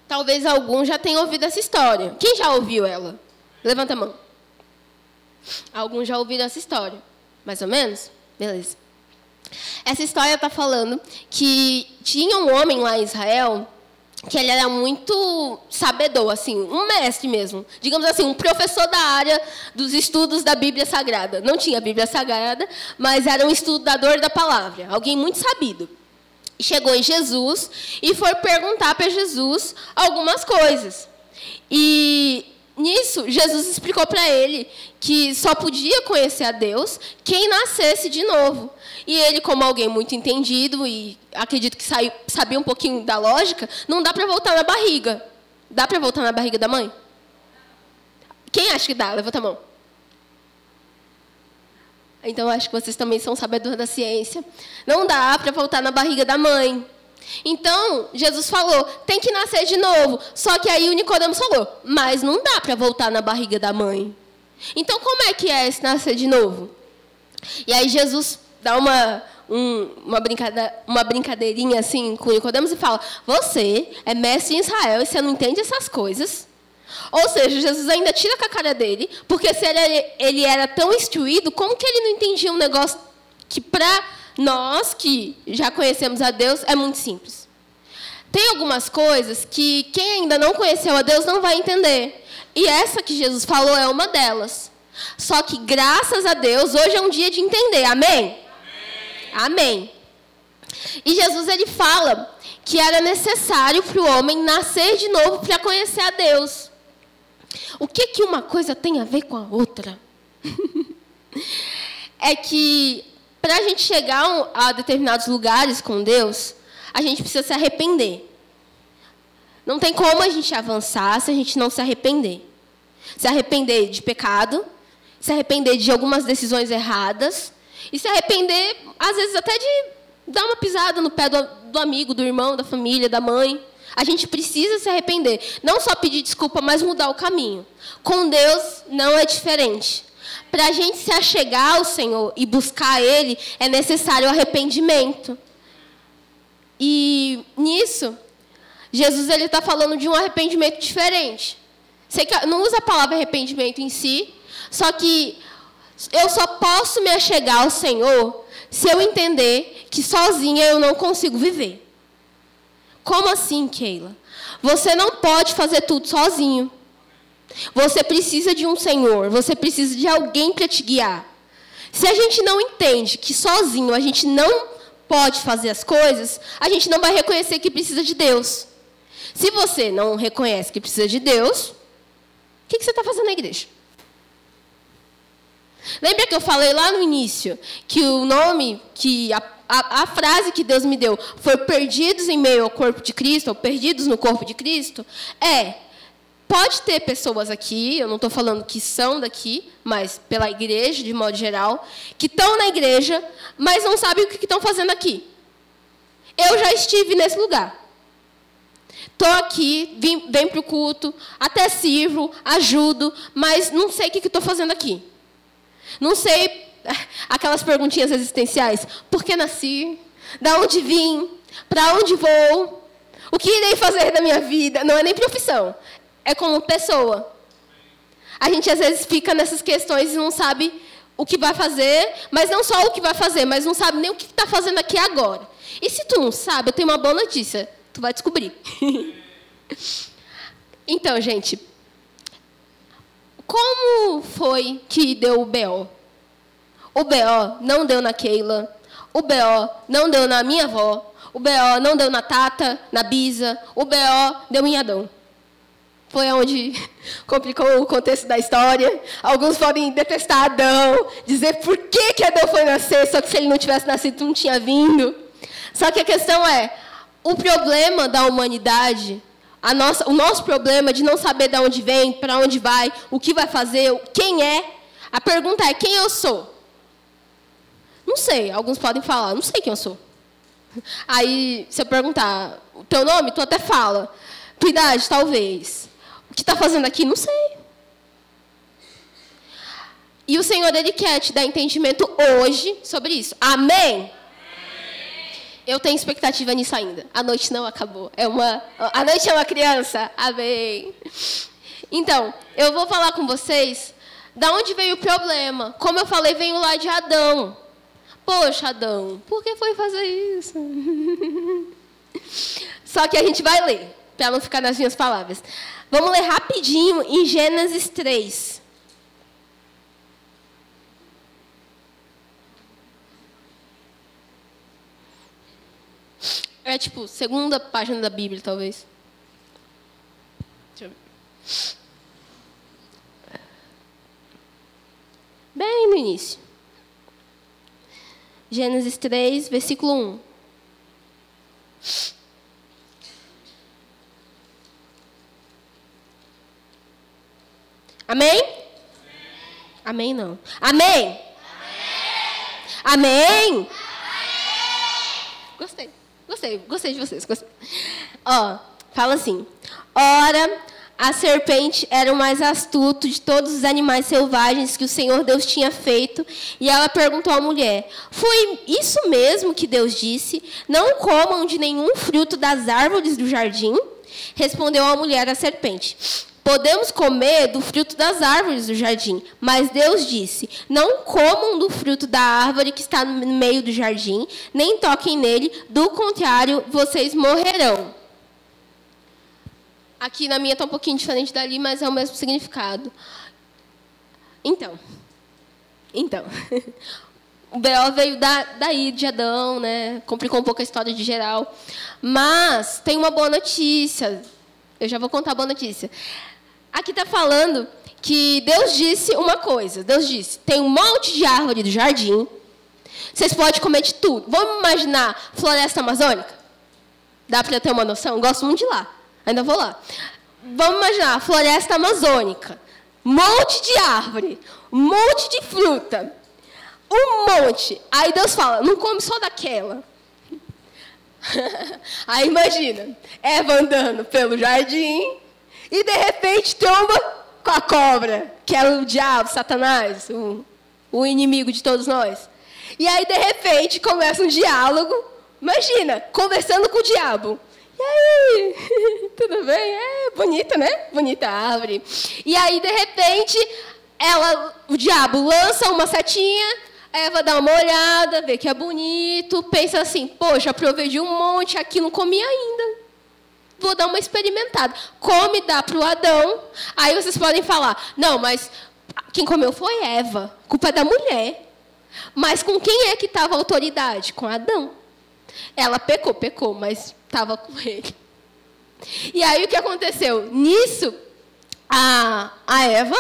Speaker 1: Talvez algum já tenha ouvido essa história. Quem já ouviu ela? Levanta a mão. Alguns já ouviram essa história. Mais ou menos? Beleza. Essa história está falando que tinha um homem lá em Israel que ele era muito sabedor, assim, um mestre mesmo. Digamos assim, um professor da área dos estudos da Bíblia Sagrada. Não tinha Bíblia Sagrada, mas era um estudador da palavra, alguém muito sabido. Chegou em Jesus e foi perguntar para Jesus algumas coisas. E nisso, Jesus explicou para ele que só podia conhecer a Deus quem nascesse de novo. E ele, como alguém muito entendido e acredito que saiu, sabia um pouquinho da lógica, não dá para voltar na barriga. Dá para voltar na barriga da mãe? Quem acha que dá? Levanta a mão. Então acho que vocês também são sabedores da ciência. Não dá para voltar na barriga da mãe. Então, Jesus falou, tem que nascer de novo. Só que aí o Nicodemos falou, mas não dá para voltar na barriga da mãe. Então, como é que é esse nascer de novo? E aí Jesus dá uma, um, uma, brincada, uma brincadeirinha assim com Nicodemos e fala: Você é mestre em Israel e você não entende essas coisas. Ou seja, Jesus ainda tira com a cara dele, porque se ele, ele era tão instruído, como que ele não entendia um negócio que para nós que já conhecemos a Deus é muito simples? Tem algumas coisas que quem ainda não conheceu a Deus não vai entender. E essa que Jesus falou é uma delas. Só que graças a Deus, hoje é um dia de entender. Amém? Amém. E Jesus ele fala que era necessário para o homem nascer de novo para conhecer a Deus. O que que uma coisa tem a ver com a outra? [LAUGHS] é que para a gente chegar a determinados lugares com Deus, a gente precisa se arrepender. Não tem como a gente avançar se a gente não se arrepender. Se arrepender de pecado, se arrepender de algumas decisões erradas e se arrepender, às vezes, até de dar uma pisada no pé do, do amigo, do irmão, da família, da mãe. A gente precisa se arrepender. Não só pedir desculpa, mas mudar o caminho. Com Deus não é diferente. Para a gente se achegar ao Senhor e buscar Ele, é necessário arrependimento. E nisso, Jesus ele está falando de um arrependimento diferente. Você não usa a palavra arrependimento em si, só que eu só posso me achegar ao Senhor se eu entender que sozinha eu não consigo viver. Como assim, Keila? Você não pode fazer tudo sozinho. Você precisa de um Senhor, você precisa de alguém para te guiar. Se a gente não entende que sozinho a gente não pode fazer as coisas, a gente não vai reconhecer que precisa de Deus. Se você não reconhece que precisa de Deus, o que, que você está fazendo na igreja? Lembra que eu falei lá no início que o nome, que a, a, a, frase que Deus me deu foi perdidos em meio ao corpo de Cristo, ou perdidos no corpo de Cristo? É, pode ter pessoas aqui, eu não estou falando que são daqui, mas pela igreja, de modo geral, que estão na igreja, mas não sabem o que estão fazendo aqui. Eu já estive nesse lugar. Estou aqui, vim, para o culto, até sirvo, ajudo, mas não sei o que estou fazendo aqui. Não sei aquelas perguntinhas existenciais. Por que nasci? Da onde vim? Para onde vou? O que irei fazer da minha vida? Não é nem profissão. É como pessoa. A gente às vezes fica nessas questões e não sabe o que vai fazer, mas não só o que vai fazer, mas não sabe nem o que está fazendo aqui agora. E se tu não sabe, eu tenho uma boa notícia. Tu vai descobrir. [LAUGHS] então, gente, como foi que deu o BO? O BO não deu na Keila. O BO não deu na minha avó. O BO não deu na Tata, na Bisa. O BO deu em Adão. Foi onde [LAUGHS] complicou o contexto da história. Alguns podem detestar Adão, dizer por que, que Adão foi nascer, só que se ele não tivesse nascido, não tinha vindo. Só que a questão é: o problema da humanidade nossa, o nosso problema de não saber de onde vem, para onde vai, o que vai fazer, quem é. A pergunta é: quem eu sou? Não sei, alguns podem falar, não sei quem eu sou. [LAUGHS] Aí, se eu perguntar o teu nome, tu até fala. Tua idade, talvez. O que está fazendo aqui, não sei. E o Senhor, Ele quer te dar entendimento hoje sobre isso. Amém? Eu tenho expectativa nisso ainda. A noite não acabou. É uma, a noite é uma criança. Amém. Então, eu vou falar com vocês da onde veio o problema. Como eu falei, veio lá de Adão. Poxa, Adão, por que foi fazer isso? [LAUGHS] Só que a gente vai ler, para não ficar nas minhas palavras. Vamos ler rapidinho em Gênesis 3. É tipo, segunda página da Bíblia, talvez. Deixa eu ver. Bem no início. Gênesis 3, versículo 1. Amém? Amém? Amém não. Amém? Amém? Amém? Gostei. Gostei, gostei de vocês. Gostei. Ó, fala assim: Ora, a serpente era o mais astuto de todos os animais selvagens que o Senhor Deus tinha feito, e ela perguntou à mulher: Foi isso mesmo que Deus disse? Não comam de nenhum fruto das árvores do jardim? Respondeu a mulher à serpente: Podemos comer do fruto das árvores do jardim, mas Deus disse: Não comam do fruto da árvore que está no meio do jardim, nem toquem nele, do contrário, vocês morrerão. Aqui na minha está um pouquinho diferente dali, mas é o mesmo significado. Então, então, [LAUGHS] o B.O. veio da, daí de Adão, né? Complicou um pouco a história de geral. Mas tem uma boa notícia. Eu já vou contar a boa notícia. Aqui está falando que Deus disse uma coisa. Deus disse: tem um monte de árvore do jardim. Vocês podem comer de tudo. Vamos imaginar floresta amazônica? Dá para ter uma noção? Gosto muito de lá. Ainda vou lá. Vamos imaginar, floresta amazônica. Monte de árvore, monte de fruta. Um monte. Aí Deus fala, não come só daquela. [LAUGHS] Aí imagina, Eva andando pelo jardim e de repente tromba com a cobra, que é o diabo, Satanás, o, o inimigo de todos nós. E aí de repente começa um diálogo, imagina, conversando com o diabo. E aí? [LAUGHS] Tudo bem? É bonita, né? Bonita árvore. E aí, de repente, ela, o diabo lança uma setinha, Eva dá uma olhada, vê que é bonito, pensa assim, poxa, provei de um monte, aqui não comi ainda. Vou dar uma experimentada. Come, dá para o Adão. Aí vocês podem falar, não, mas quem comeu foi Eva. Culpa é da mulher. Mas com quem é que estava a autoridade? Com Adão. Ela pecou, pecou, mas estava com ele. E aí o que aconteceu? Nisso, a, a Eva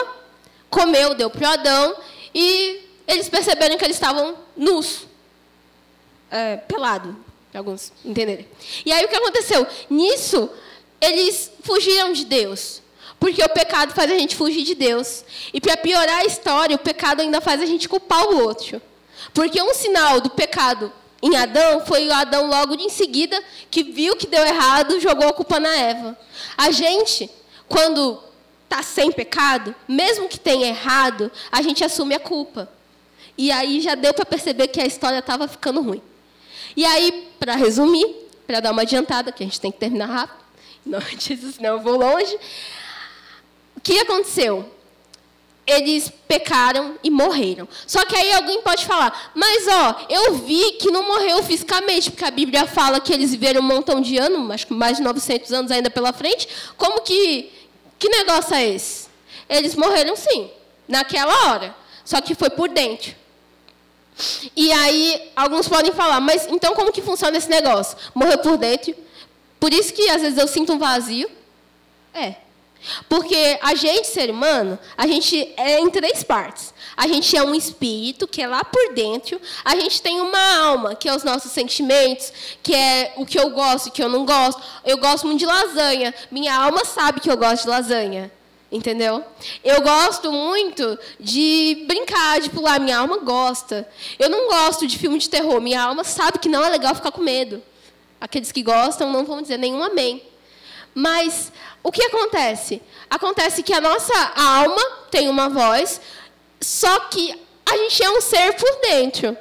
Speaker 1: comeu, deu para o Adão, e eles perceberam que eles estavam nus, é, pelado, alguns entenderem. E aí o que aconteceu? Nisso, eles fugiram de Deus. Porque o pecado faz a gente fugir de Deus. E para piorar a história, o pecado ainda faz a gente culpar o outro. Porque um sinal do pecado em Adão foi o Adão logo em seguida que viu que deu errado, jogou a culpa na Eva. A gente, quando está sem pecado, mesmo que tenha errado, a gente assume a culpa. E aí já deu para perceber que a história estava ficando ruim. E aí, para resumir, para dar uma adiantada, que a gente tem que terminar rápido, [LAUGHS] não, senão eu vou longe. O que aconteceu? eles pecaram e morreram. Só que aí alguém pode falar, mas ó, eu vi que não morreu fisicamente, porque a Bíblia fala que eles viveram um montão de anos, acho que mais de 900 anos ainda pela frente. Como que, que negócio é esse? Eles morreram sim, naquela hora, só que foi por dentro. E aí alguns podem falar, mas então como que funciona esse negócio? Morreu por dentro. Por isso que às vezes eu sinto um vazio. É, porque a gente, ser humano, a gente é em três partes. A gente é um espírito, que é lá por dentro. A gente tem uma alma, que é os nossos sentimentos, que é o que eu gosto o que eu não gosto. Eu gosto muito de lasanha. Minha alma sabe que eu gosto de lasanha. Entendeu? Eu gosto muito de brincar, de pular. Minha alma gosta. Eu não gosto de filme de terror. Minha alma sabe que não é legal ficar com medo. Aqueles que gostam não vão dizer nenhum amém. Mas o que acontece? Acontece que a nossa alma tem uma voz, só que a gente é um ser por dentro.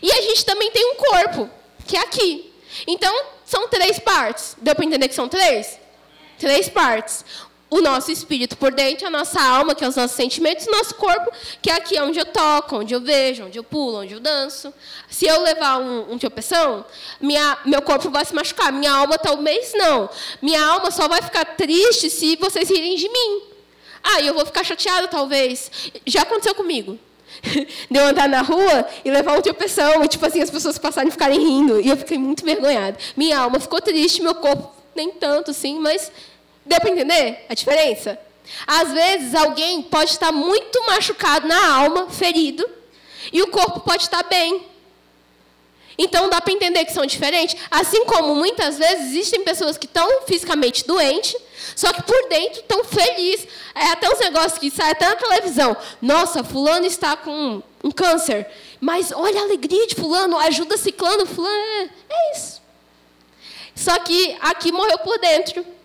Speaker 1: E a gente também tem um corpo, que é aqui. Então, são três partes. Deu para entender que são três? Três partes o nosso espírito por dentro, a nossa alma, que é os nossos sentimentos, o nosso corpo, que é aqui onde eu toco, onde eu vejo, onde eu pulo, onde eu danço. Se eu levar um, um tropeção, minha, meu corpo vai se machucar. Minha alma talvez não. Minha alma só vai ficar triste se vocês rirem de mim. Ah, eu vou ficar chateada, talvez. Já aconteceu comigo. [LAUGHS] De eu andar na rua e levar um tropeção, e tipo assim, as pessoas passarem e ficarem rindo. E eu fiquei muito vergonhada. Minha alma ficou triste, meu corpo nem tanto, assim, mas Deu para entender a diferença? Às vezes alguém pode estar muito machucado na alma, ferido, e o corpo pode estar bem. Então dá para entender que são diferentes. Assim como muitas vezes existem pessoas que estão fisicamente doentes, só que por dentro estão felizes. É até uns negócios que saem até na televisão. Nossa, fulano está com um câncer. Mas olha a alegria de fulano, ajuda ciclano, fulano. É, é isso. Só que aqui morreu por dentro.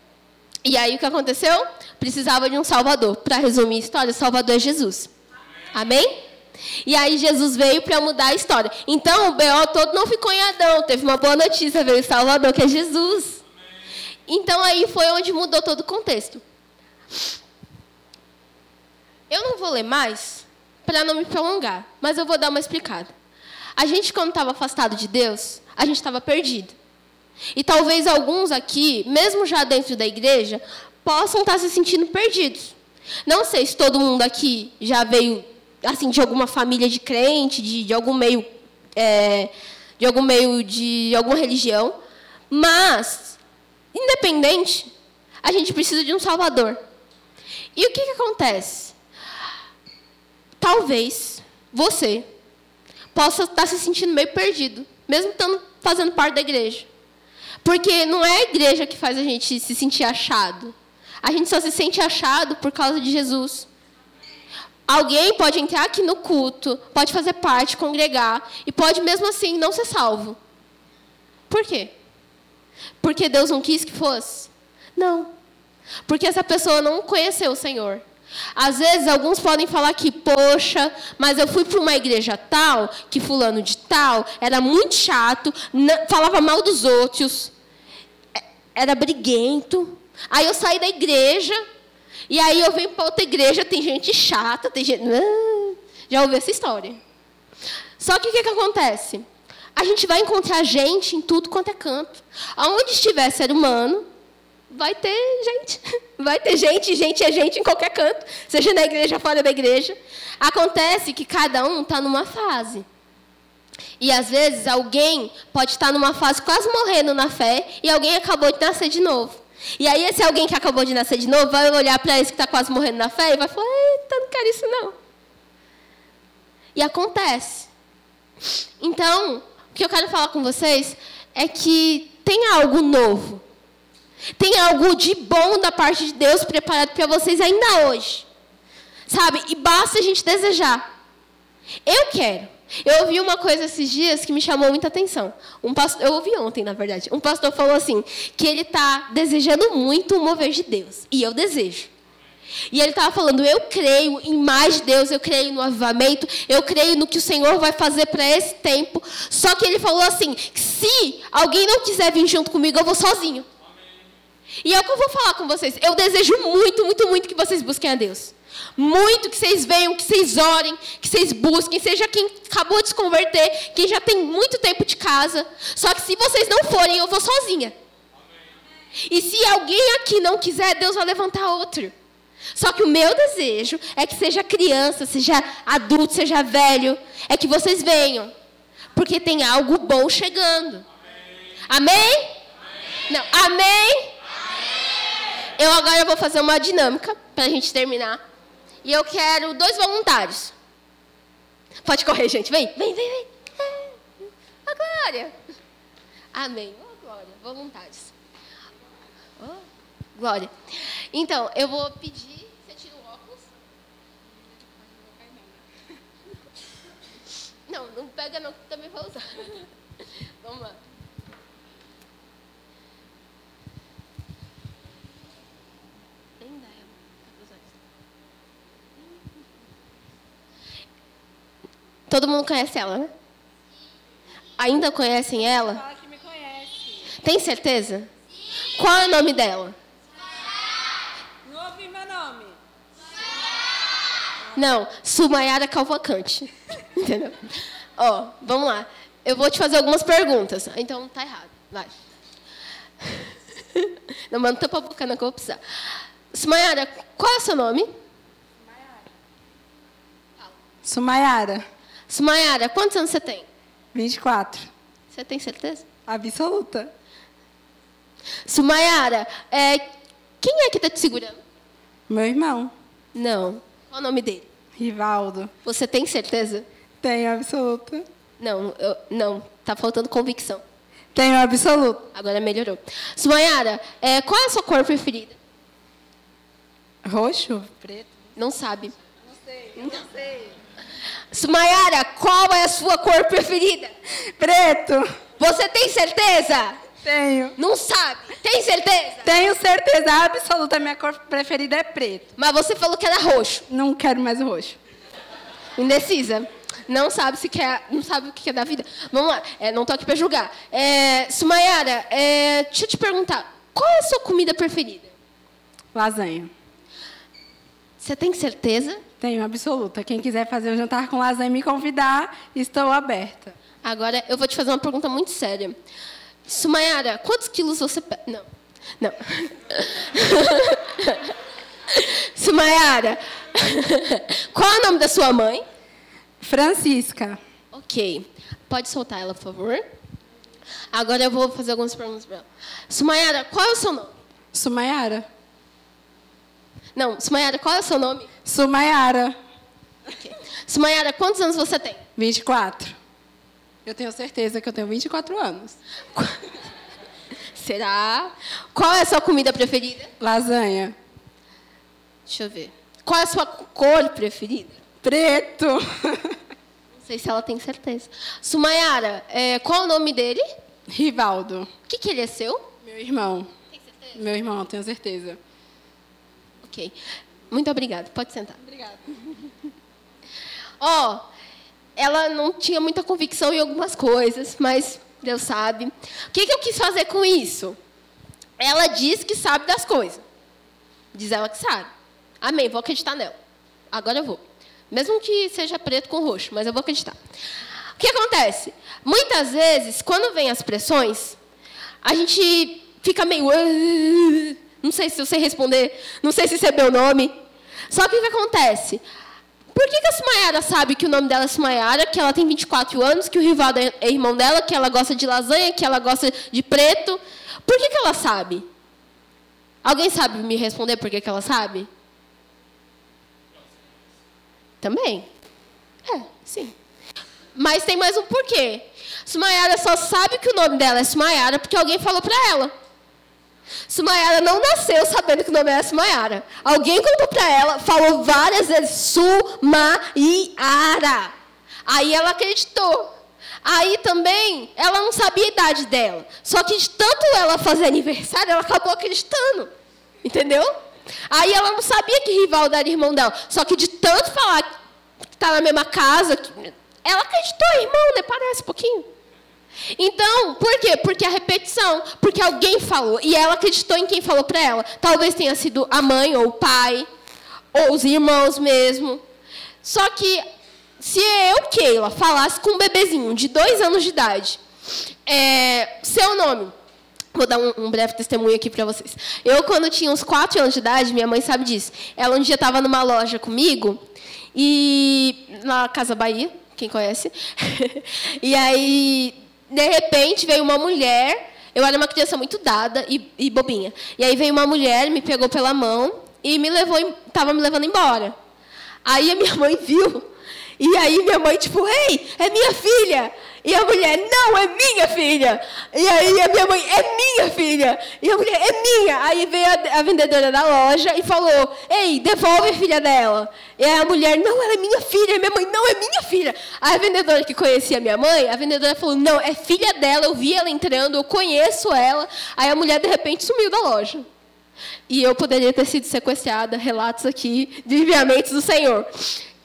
Speaker 1: E aí o que aconteceu? Precisava de um Salvador. Para resumir a história, o Salvador é Jesus. Amém? E aí Jesus veio para mudar a história. Então o B.O. todo não ficou em Adão. Teve uma boa notícia, veio o Salvador, que é Jesus. Então aí foi onde mudou todo o contexto. Eu não vou ler mais para não me prolongar, mas eu vou dar uma explicada. A gente, quando estava afastado de Deus, a gente estava perdido. E talvez alguns aqui, mesmo já dentro da igreja, possam estar se sentindo perdidos. Não sei se todo mundo aqui já veio assim de alguma família de crente, de, de algum meio, é, de algum meio de alguma religião, mas independente, a gente precisa de um Salvador. E o que, que acontece? Talvez você possa estar se sentindo meio perdido, mesmo estando fazendo parte da igreja. Porque não é a igreja que faz a gente se sentir achado. A gente só se sente achado por causa de Jesus. Alguém pode entrar aqui no culto, pode fazer parte, congregar, e pode mesmo assim não ser salvo. Por quê? Porque Deus não quis que fosse? Não. Porque essa pessoa não conheceu o Senhor. Às vezes, alguns podem falar que, poxa, mas eu fui para uma igreja tal, que fulano de tal, era muito chato, falava mal dos outros, é, era briguento. Aí eu saí da igreja, e aí eu venho para outra igreja, tem gente chata, tem gente. Já ouvi essa história. Só que o que, que acontece? A gente vai encontrar gente em tudo quanto é canto. Aonde estiver ser humano, vai ter gente. Vai ter gente, gente é gente em qualquer canto, seja na igreja, fora da igreja. Acontece que cada um está numa fase. E às vezes alguém pode estar numa fase quase morrendo na fé e alguém acabou de nascer de novo. E aí esse alguém que acabou de nascer de novo vai olhar para esse que está quase morrendo na fé e vai falar, eita, não quero isso não. E acontece. Então, o que eu quero falar com vocês é que tem algo novo. Tem algo de bom da parte de Deus preparado para vocês ainda hoje. Sabe? E basta a gente desejar. Eu quero. Eu ouvi uma coisa esses dias que me chamou muita atenção. Um pastor, eu ouvi ontem, na verdade. Um pastor falou assim: que ele está desejando muito o mover de Deus. E eu desejo. E ele estava falando: eu creio em mais de Deus, eu creio no avivamento, eu creio no que o Senhor vai fazer para esse tempo. Só que ele falou assim: se alguém não quiser vir junto comigo, eu vou sozinho. E é o que eu vou falar com vocês. Eu desejo muito, muito, muito que vocês busquem a Deus. Muito que vocês venham, que vocês orem, que vocês busquem, seja quem acabou de se converter, quem já tem muito tempo de casa. Só que se vocês não forem, eu vou sozinha. E se alguém aqui não quiser, Deus vai levantar outro. Só que o meu desejo é que seja criança, seja adulto, seja velho, é que vocês venham. Porque tem algo bom chegando. Amém? amém? Não, amém? Eu agora vou fazer uma dinâmica para a gente terminar. E eu quero dois voluntários. Pode correr, gente. Vem, vem, vem, vem. A Glória. Amém. Oh, Glória. Voluntários. Oh, glória. Então, eu vou pedir. Você tira o óculos? Não, não pega não, também vou usar. [LAUGHS] Vamos lá. Todo mundo conhece ela, né? Ainda conhecem ela?
Speaker 2: Fala que me conhece.
Speaker 1: Tem certeza? Sim. Qual é o nome dela?
Speaker 2: Não ouvi meu nome.
Speaker 1: Não, Sumayara Calvacante. [LAUGHS] Entendeu? Ó, vamos lá. Eu vou te fazer algumas perguntas. Então tá errado. Vai. [LAUGHS] Não manda tampa a boca, não que eu vou precisar. Sumayara, qual é o seu nome?
Speaker 2: Sumayara.
Speaker 1: Sumayara, quantos anos você tem?
Speaker 2: 24.
Speaker 1: Você tem certeza?
Speaker 2: Absoluta.
Speaker 1: Sumayara, é, quem é que está te segurando?
Speaker 2: Meu irmão.
Speaker 1: Não. Qual o nome dele?
Speaker 2: Rivaldo.
Speaker 1: Você tem certeza?
Speaker 2: Tenho absoluta.
Speaker 1: Não, eu, não. Tá faltando convicção.
Speaker 2: Tenho absoluta.
Speaker 1: Agora melhorou. Sumayara, é, qual é a sua cor preferida?
Speaker 2: Roxo? Preto?
Speaker 1: Não sabe.
Speaker 2: Não sei, eu não sei.
Speaker 1: Sumayara, qual é a sua cor preferida?
Speaker 2: Preto.
Speaker 1: Você tem certeza?
Speaker 2: Tenho.
Speaker 1: Não sabe. Tem certeza?
Speaker 2: Tenho certeza absoluta, minha cor preferida é preto.
Speaker 1: Mas você falou que era roxo.
Speaker 2: Não quero mais roxo.
Speaker 1: Indecisa. Não sabe se quer, não sabe o que é da vida. Vamos lá. É, não tô aqui para julgar. É, Sumayara, é, deixa eu te perguntar. Qual é a sua comida preferida?
Speaker 2: Lasanha.
Speaker 1: Você tem certeza?
Speaker 2: Tenho absoluta. Quem quiser fazer um jantar com lasanha e me convidar, estou aberta.
Speaker 1: Agora eu vou te fazer uma pergunta muito séria. Sumayara, quantos quilos você pesa? Não. Não. [LAUGHS] Sumayara, [LAUGHS] qual é o nome da sua mãe?
Speaker 2: Francisca.
Speaker 1: Ok. Pode soltar ela, por favor. Agora eu vou fazer algumas perguntas para ela. Sumayara, qual é o seu nome?
Speaker 2: Sumayara.
Speaker 1: Não, Sumayara, qual é o seu nome?
Speaker 2: Sumayara.
Speaker 1: Okay. Sumayara, quantos anos você tem?
Speaker 2: 24. Eu tenho certeza que eu tenho 24 anos. [LAUGHS]
Speaker 1: Será? Qual é a sua comida preferida?
Speaker 2: Lasanha.
Speaker 1: Deixa eu ver. Qual é a sua cor preferida?
Speaker 2: Preto.
Speaker 1: Não sei se ela tem certeza. Sumayara, é, qual é o nome dele?
Speaker 2: Rivaldo.
Speaker 1: O que, que ele é seu?
Speaker 2: Meu irmão.
Speaker 1: Tem certeza?
Speaker 2: Meu irmão, tenho certeza.
Speaker 1: Ok. Muito obrigada. Pode sentar.
Speaker 2: Obrigada.
Speaker 1: Ó, oh, ela não tinha muita convicção em algumas coisas, mas Deus sabe. O que, que eu quis fazer com isso? Ela diz que sabe das coisas. Diz ela que sabe. Amém, vou acreditar nela. Agora eu vou. Mesmo que seja preto com roxo, mas eu vou acreditar. O que acontece? Muitas vezes, quando vem as pressões, a gente fica meio. Não sei se eu sei responder, não sei se isso é meu nome. Só que o que acontece? Por que, que a Sumayara sabe que o nome dela é Sumayara, que ela tem 24 anos, que o Rivaldo é irmão dela, que ela gosta de lasanha, que ela gosta de preto? Por que, que ela sabe? Alguém sabe me responder por que, que ela sabe? Também. É, sim. Mas tem mais um porquê. Sumayara só sabe que o nome dela é Sumayara porque alguém falou para ela. Sumayara não nasceu sabendo que o nome era Sumayara. Alguém contou para ela, falou várias vezes Sumayara. Aí ela acreditou. Aí também ela não sabia a idade dela. Só que de tanto ela fazer aniversário, ela acabou acreditando. Entendeu? Aí ela não sabia que Rivaldo era irmão dela. Só que de tanto falar que está na mesma casa, ela acreditou, irmão, né? Parece um pouquinho. Então, por quê? Porque a repetição, porque alguém falou e ela acreditou em quem falou para ela. Talvez tenha sido a mãe ou o pai, ou os irmãos mesmo. Só que se eu, Keila, falasse com um bebezinho de dois anos de idade, é, seu nome, Vou dar um, um, breve testemunho aqui para vocês. Eu, quando tinha uns 4 anos de idade, minha mãe sabe disso. Ela um dia estava numa loja comigo, e na Casa Bahia, quem conhece. [LAUGHS] e aí de repente veio uma mulher, eu era uma criança muito dada e, e bobinha. E aí veio uma mulher, me pegou pela mão e me levou, estava me levando embora. Aí a minha mãe viu. E aí minha mãe, tipo, ei, é minha filha. E a mulher, não, é minha filha. E aí a minha mãe, é minha filha. E a mulher, é minha. Aí veio a, a vendedora da loja e falou, ei, devolve a filha dela. E aí a mulher, não, ela é minha filha. E minha mãe, não, é minha filha. Aí a vendedora que conhecia minha mãe, a vendedora falou, não, é filha dela, eu vi ela entrando, eu conheço ela. Aí a mulher, de repente, sumiu da loja. E eu poderia ter sido sequestrada, relatos aqui de enviamentos do Senhor.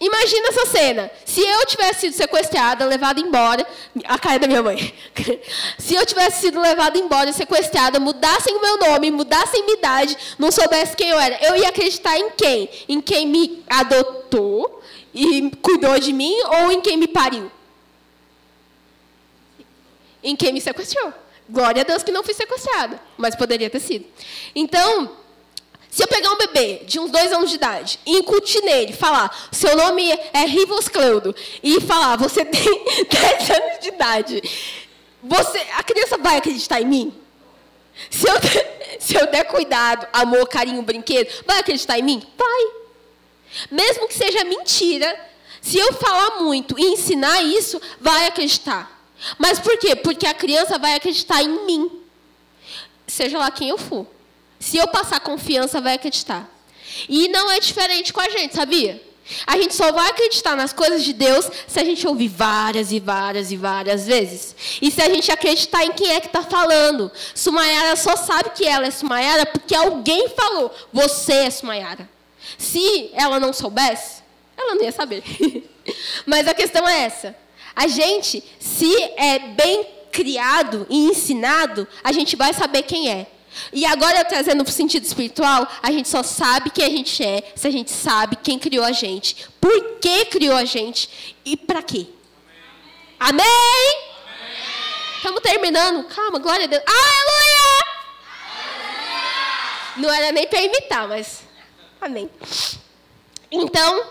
Speaker 1: Imagina essa cena. Se eu tivesse sido sequestrada, levada embora, a cara da minha mãe. [LAUGHS] Se eu tivesse sido levada embora, sequestrada, mudassem o meu nome, mudassem minha idade, não soubesse quem eu era, eu ia acreditar em quem? Em quem me adotou e cuidou de mim ou em quem me pariu? Em quem me sequestrou. Glória a Deus que não fui sequestrada, mas poderia ter sido. Então, se eu pegar um bebê de uns dois anos de idade e incutir nele, falar, seu nome é Rivos Cleudo, e falar, você tem [LAUGHS] 10 anos de idade, você, a criança vai acreditar em mim? Se eu, [LAUGHS] se eu der cuidado, amor, carinho, brinquedo, vai acreditar em mim? Vai. Mesmo que seja mentira, se eu falar muito e ensinar isso, vai acreditar. Mas por quê? Porque a criança vai acreditar em mim. Seja lá quem eu for. Se eu passar confiança, vai acreditar. E não é diferente com a gente, sabia? A gente só vai acreditar nas coisas de Deus se a gente ouvir várias e várias e várias vezes. E se a gente acreditar em quem é que está falando. Sumayara só sabe que ela é Sumayara porque alguém falou: Você é Sumayara. Se ela não soubesse, ela não ia saber. [LAUGHS] Mas a questão é essa. A gente, se é bem criado e ensinado, a gente vai saber quem é. E agora, trazendo para o sentido espiritual, a gente só sabe quem a gente é se a gente sabe quem criou a gente, por que criou a gente e para quê. Amém? Estamos terminando. Calma, glória a Deus. Aleluia! Não era nem para imitar, mas. Amém. Então,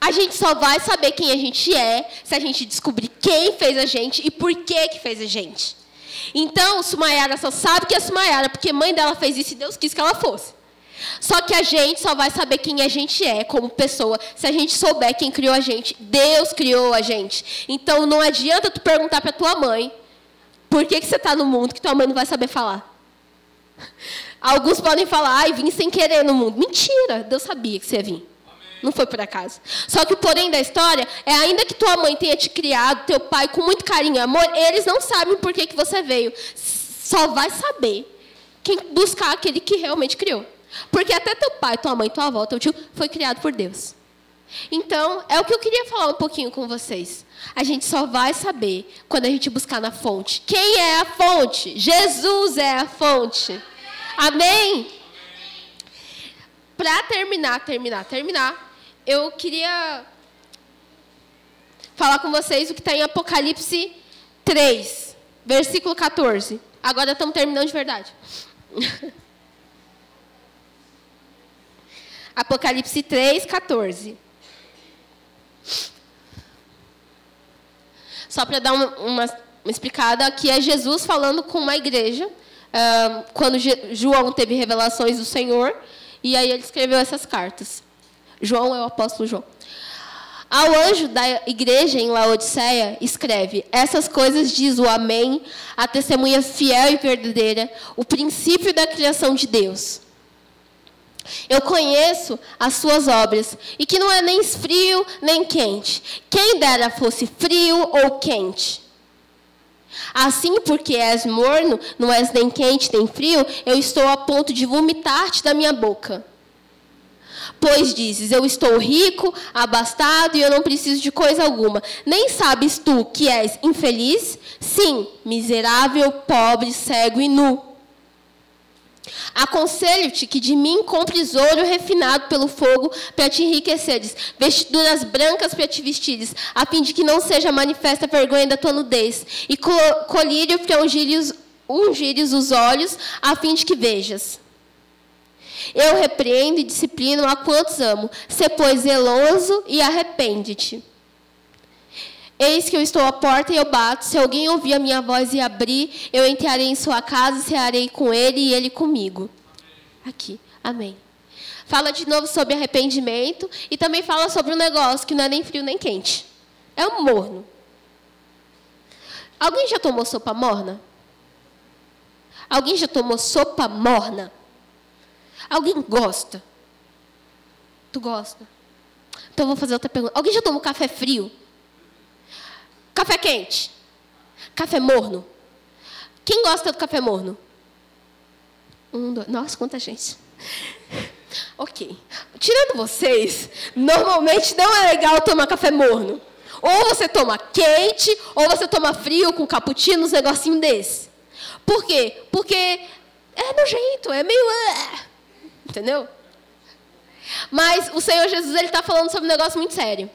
Speaker 1: a gente só vai saber quem a gente é se a gente descobrir quem fez a gente e por que, que fez a gente. Então, Sumayara só sabe que é Sumayara, porque mãe dela fez isso e Deus quis que ela fosse. Só que a gente só vai saber quem a gente é como pessoa se a gente souber quem criou a gente. Deus criou a gente. Então não adianta tu perguntar para tua mãe por que, que você está no mundo que tua mãe não vai saber falar. [LAUGHS] Alguns podem falar, ai, vim sem querer no mundo. Mentira, Deus sabia que você ia vir. Não foi por acaso. Só que o porém da história é ainda que tua mãe tenha te criado, teu pai, com muito carinho e amor, eles não sabem por que, que você veio. Só vai saber quem buscar aquele que realmente criou. Porque até teu pai, tua mãe, tua avó, teu tio foi criado por Deus. Então, é o que eu queria falar um pouquinho com vocês. A gente só vai saber quando a gente buscar na fonte. Quem é a fonte? Jesus é a fonte. Amém? Para terminar, terminar, terminar, eu queria falar com vocês o que está em Apocalipse 3, versículo 14. Agora estamos terminando de verdade. [LAUGHS] Apocalipse 3, 14. Só para dar uma, uma, uma, explicada, aqui é Jesus falando com uma igreja, quando João teve revelações do Senhor, e aí ele escreveu essas cartas. João é o apóstolo João. Ao anjo da igreja em Laodiceia, escreve: Essas coisas diz o Amém, a testemunha fiel e verdadeira, o princípio da criação de Deus. Eu conheço as suas obras, e que não é nem frio nem quente. Quem dera fosse frio ou quente. Assim, porque és morno, não és nem quente nem frio, eu estou a ponto de vomitar-te da minha boca. Pois dizes: Eu estou rico, abastado e eu não preciso de coisa alguma. Nem sabes tu que és infeliz? Sim, miserável, pobre, cego e nu. Aconselho-te que de mim compres ouro refinado pelo fogo para te enriqueceres, vestiduras brancas para te vestires, a fim de que não seja manifesta a vergonha da tua nudez, e colírio para ungires, ungires os olhos, a fim de que vejas. Eu repreendo e disciplino a quantos amo. Se, pois, zeloso e arrepende-te. Eis que eu estou à porta e eu bato. Se alguém ouvir a minha voz e abrir, eu entrarei em sua casa e cearei com ele e ele comigo. Aqui. Amém. Fala de novo sobre arrependimento e também fala sobre um negócio que não é nem frio nem quente. É um morno. Alguém já tomou sopa morna? Alguém já tomou sopa morna? Alguém gosta? Tu gosta? Então vou fazer outra pergunta. Alguém já tomou café frio? Café quente? Café morno? Quem gosta do café morno? Um, dois. Nossa, quanta gente. [LAUGHS] ok. Tirando vocês, normalmente não é legal tomar café morno. Ou você toma quente, ou você toma frio com cappuccino, uns negocinhos desse. Por quê? Porque é nojento, é meio. Entendeu? Mas o Senhor Jesus ele está falando sobre um negócio muito sério.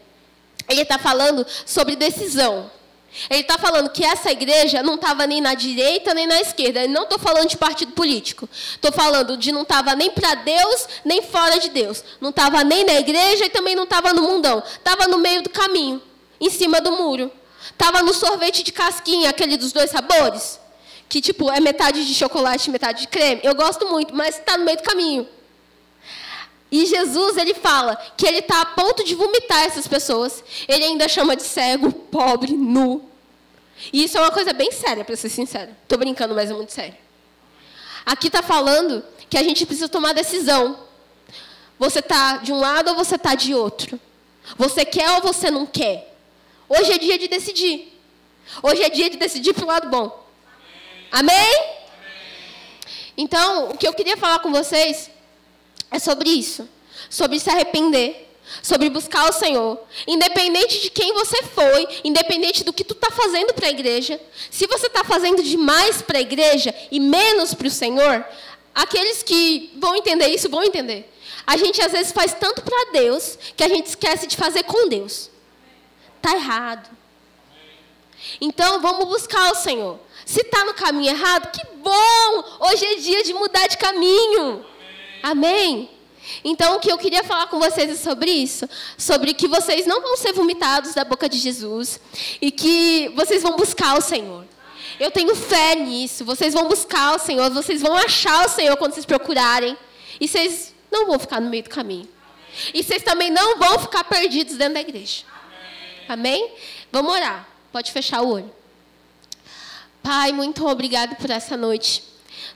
Speaker 1: Ele está falando sobre decisão. Ele está falando que essa igreja não estava nem na direita nem na esquerda. Eu não estou falando de partido político. Estou falando de não estava nem para Deus nem fora de Deus. Não estava nem na igreja e também não estava no mundão. Estava no meio do caminho, em cima do muro. Estava no sorvete de casquinha, aquele dos dois sabores. Que tipo é metade de chocolate e metade de creme. Eu gosto muito, mas está no meio do caminho. E Jesus, ele fala que ele está a ponto de vomitar essas pessoas. Ele ainda chama de cego, pobre, nu. E isso é uma coisa bem séria, para ser sincera. Estou brincando, mas é muito sério. Aqui está falando que a gente precisa tomar decisão. Você está de um lado ou você está de outro? Você quer ou você não quer? Hoje é dia de decidir. Hoje é dia de decidir para o lado bom. Amém? Amém? Então, o que eu queria falar com vocês é sobre isso. Sobre se arrepender. Sobre buscar o Senhor. Independente de quem você foi, independente do que tu está fazendo para a igreja. Se você está fazendo demais para a igreja e menos para o Senhor, aqueles que vão entender isso vão entender. A gente às vezes faz tanto para Deus que a gente esquece de fazer com Deus. Tá errado. Então vamos buscar o Senhor. Se está no caminho errado, que bom! Hoje é dia de mudar de caminho. Amém. Então, o que eu queria falar com vocês é sobre isso. Sobre que vocês não vão ser vomitados da boca de Jesus. E que vocês vão buscar o Senhor. Eu tenho fé nisso. Vocês vão buscar o Senhor. Vocês vão achar o Senhor quando vocês procurarem. E vocês não vão ficar no meio do caminho. E vocês também não vão ficar perdidos dentro da igreja. Amém? Vamos orar. Pode fechar o olho. Pai, muito obrigado por essa noite.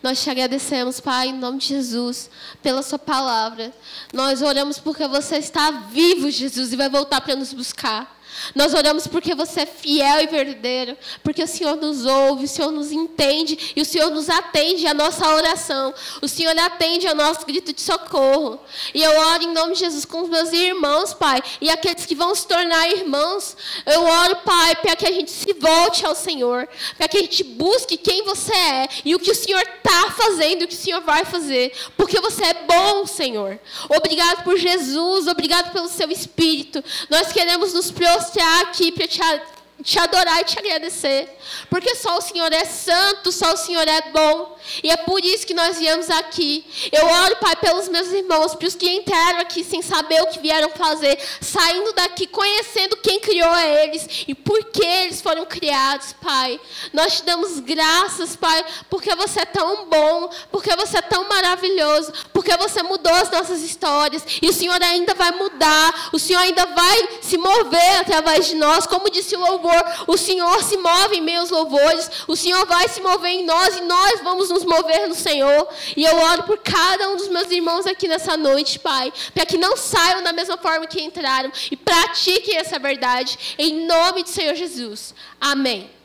Speaker 1: Nós te agradecemos, Pai, em nome de Jesus, pela Sua palavra. Nós oramos porque você está vivo, Jesus, e vai voltar para nos buscar. Nós oramos porque você é fiel e verdadeiro, porque o Senhor nos ouve, o Senhor nos entende e o Senhor nos atende à nossa oração. O Senhor atende ao nosso grito de socorro. E eu oro em nome de Jesus com os meus irmãos, Pai, e aqueles que vão se tornar irmãos. Eu oro, Pai, para que a gente se volte ao Senhor, para que a gente busque quem você é e o que o Senhor está fazendo o que o Senhor vai fazer, porque você é bom, Senhor. Obrigado por Jesus, obrigado pelo seu Espírito. Nós queremos nos prostrar mostrar aqui para te te adorar e te agradecer. Porque só o Senhor é santo, só o Senhor é bom. E é por isso que nós viemos aqui. Eu oro, Pai, pelos meus irmãos, para os que entraram aqui sem saber o que vieram fazer, saindo daqui conhecendo quem criou eles e por que eles foram criados, Pai. Nós te damos graças, Pai, porque você é tão bom, porque você é tão maravilhoso, porque você mudou as nossas histórias e o Senhor ainda vai mudar, o Senhor ainda vai se mover através de nós, como disse o louvor louvor. O Senhor se move em meus louvores. O Senhor vai se mover em nós e nós vamos nos mover no Senhor. E eu oro por cada um dos meus irmãos aqui nessa noite, Pai, para que não saiam da mesma forma que entraram e pratiquem essa verdade. Em nome do Senhor Jesus. Amém.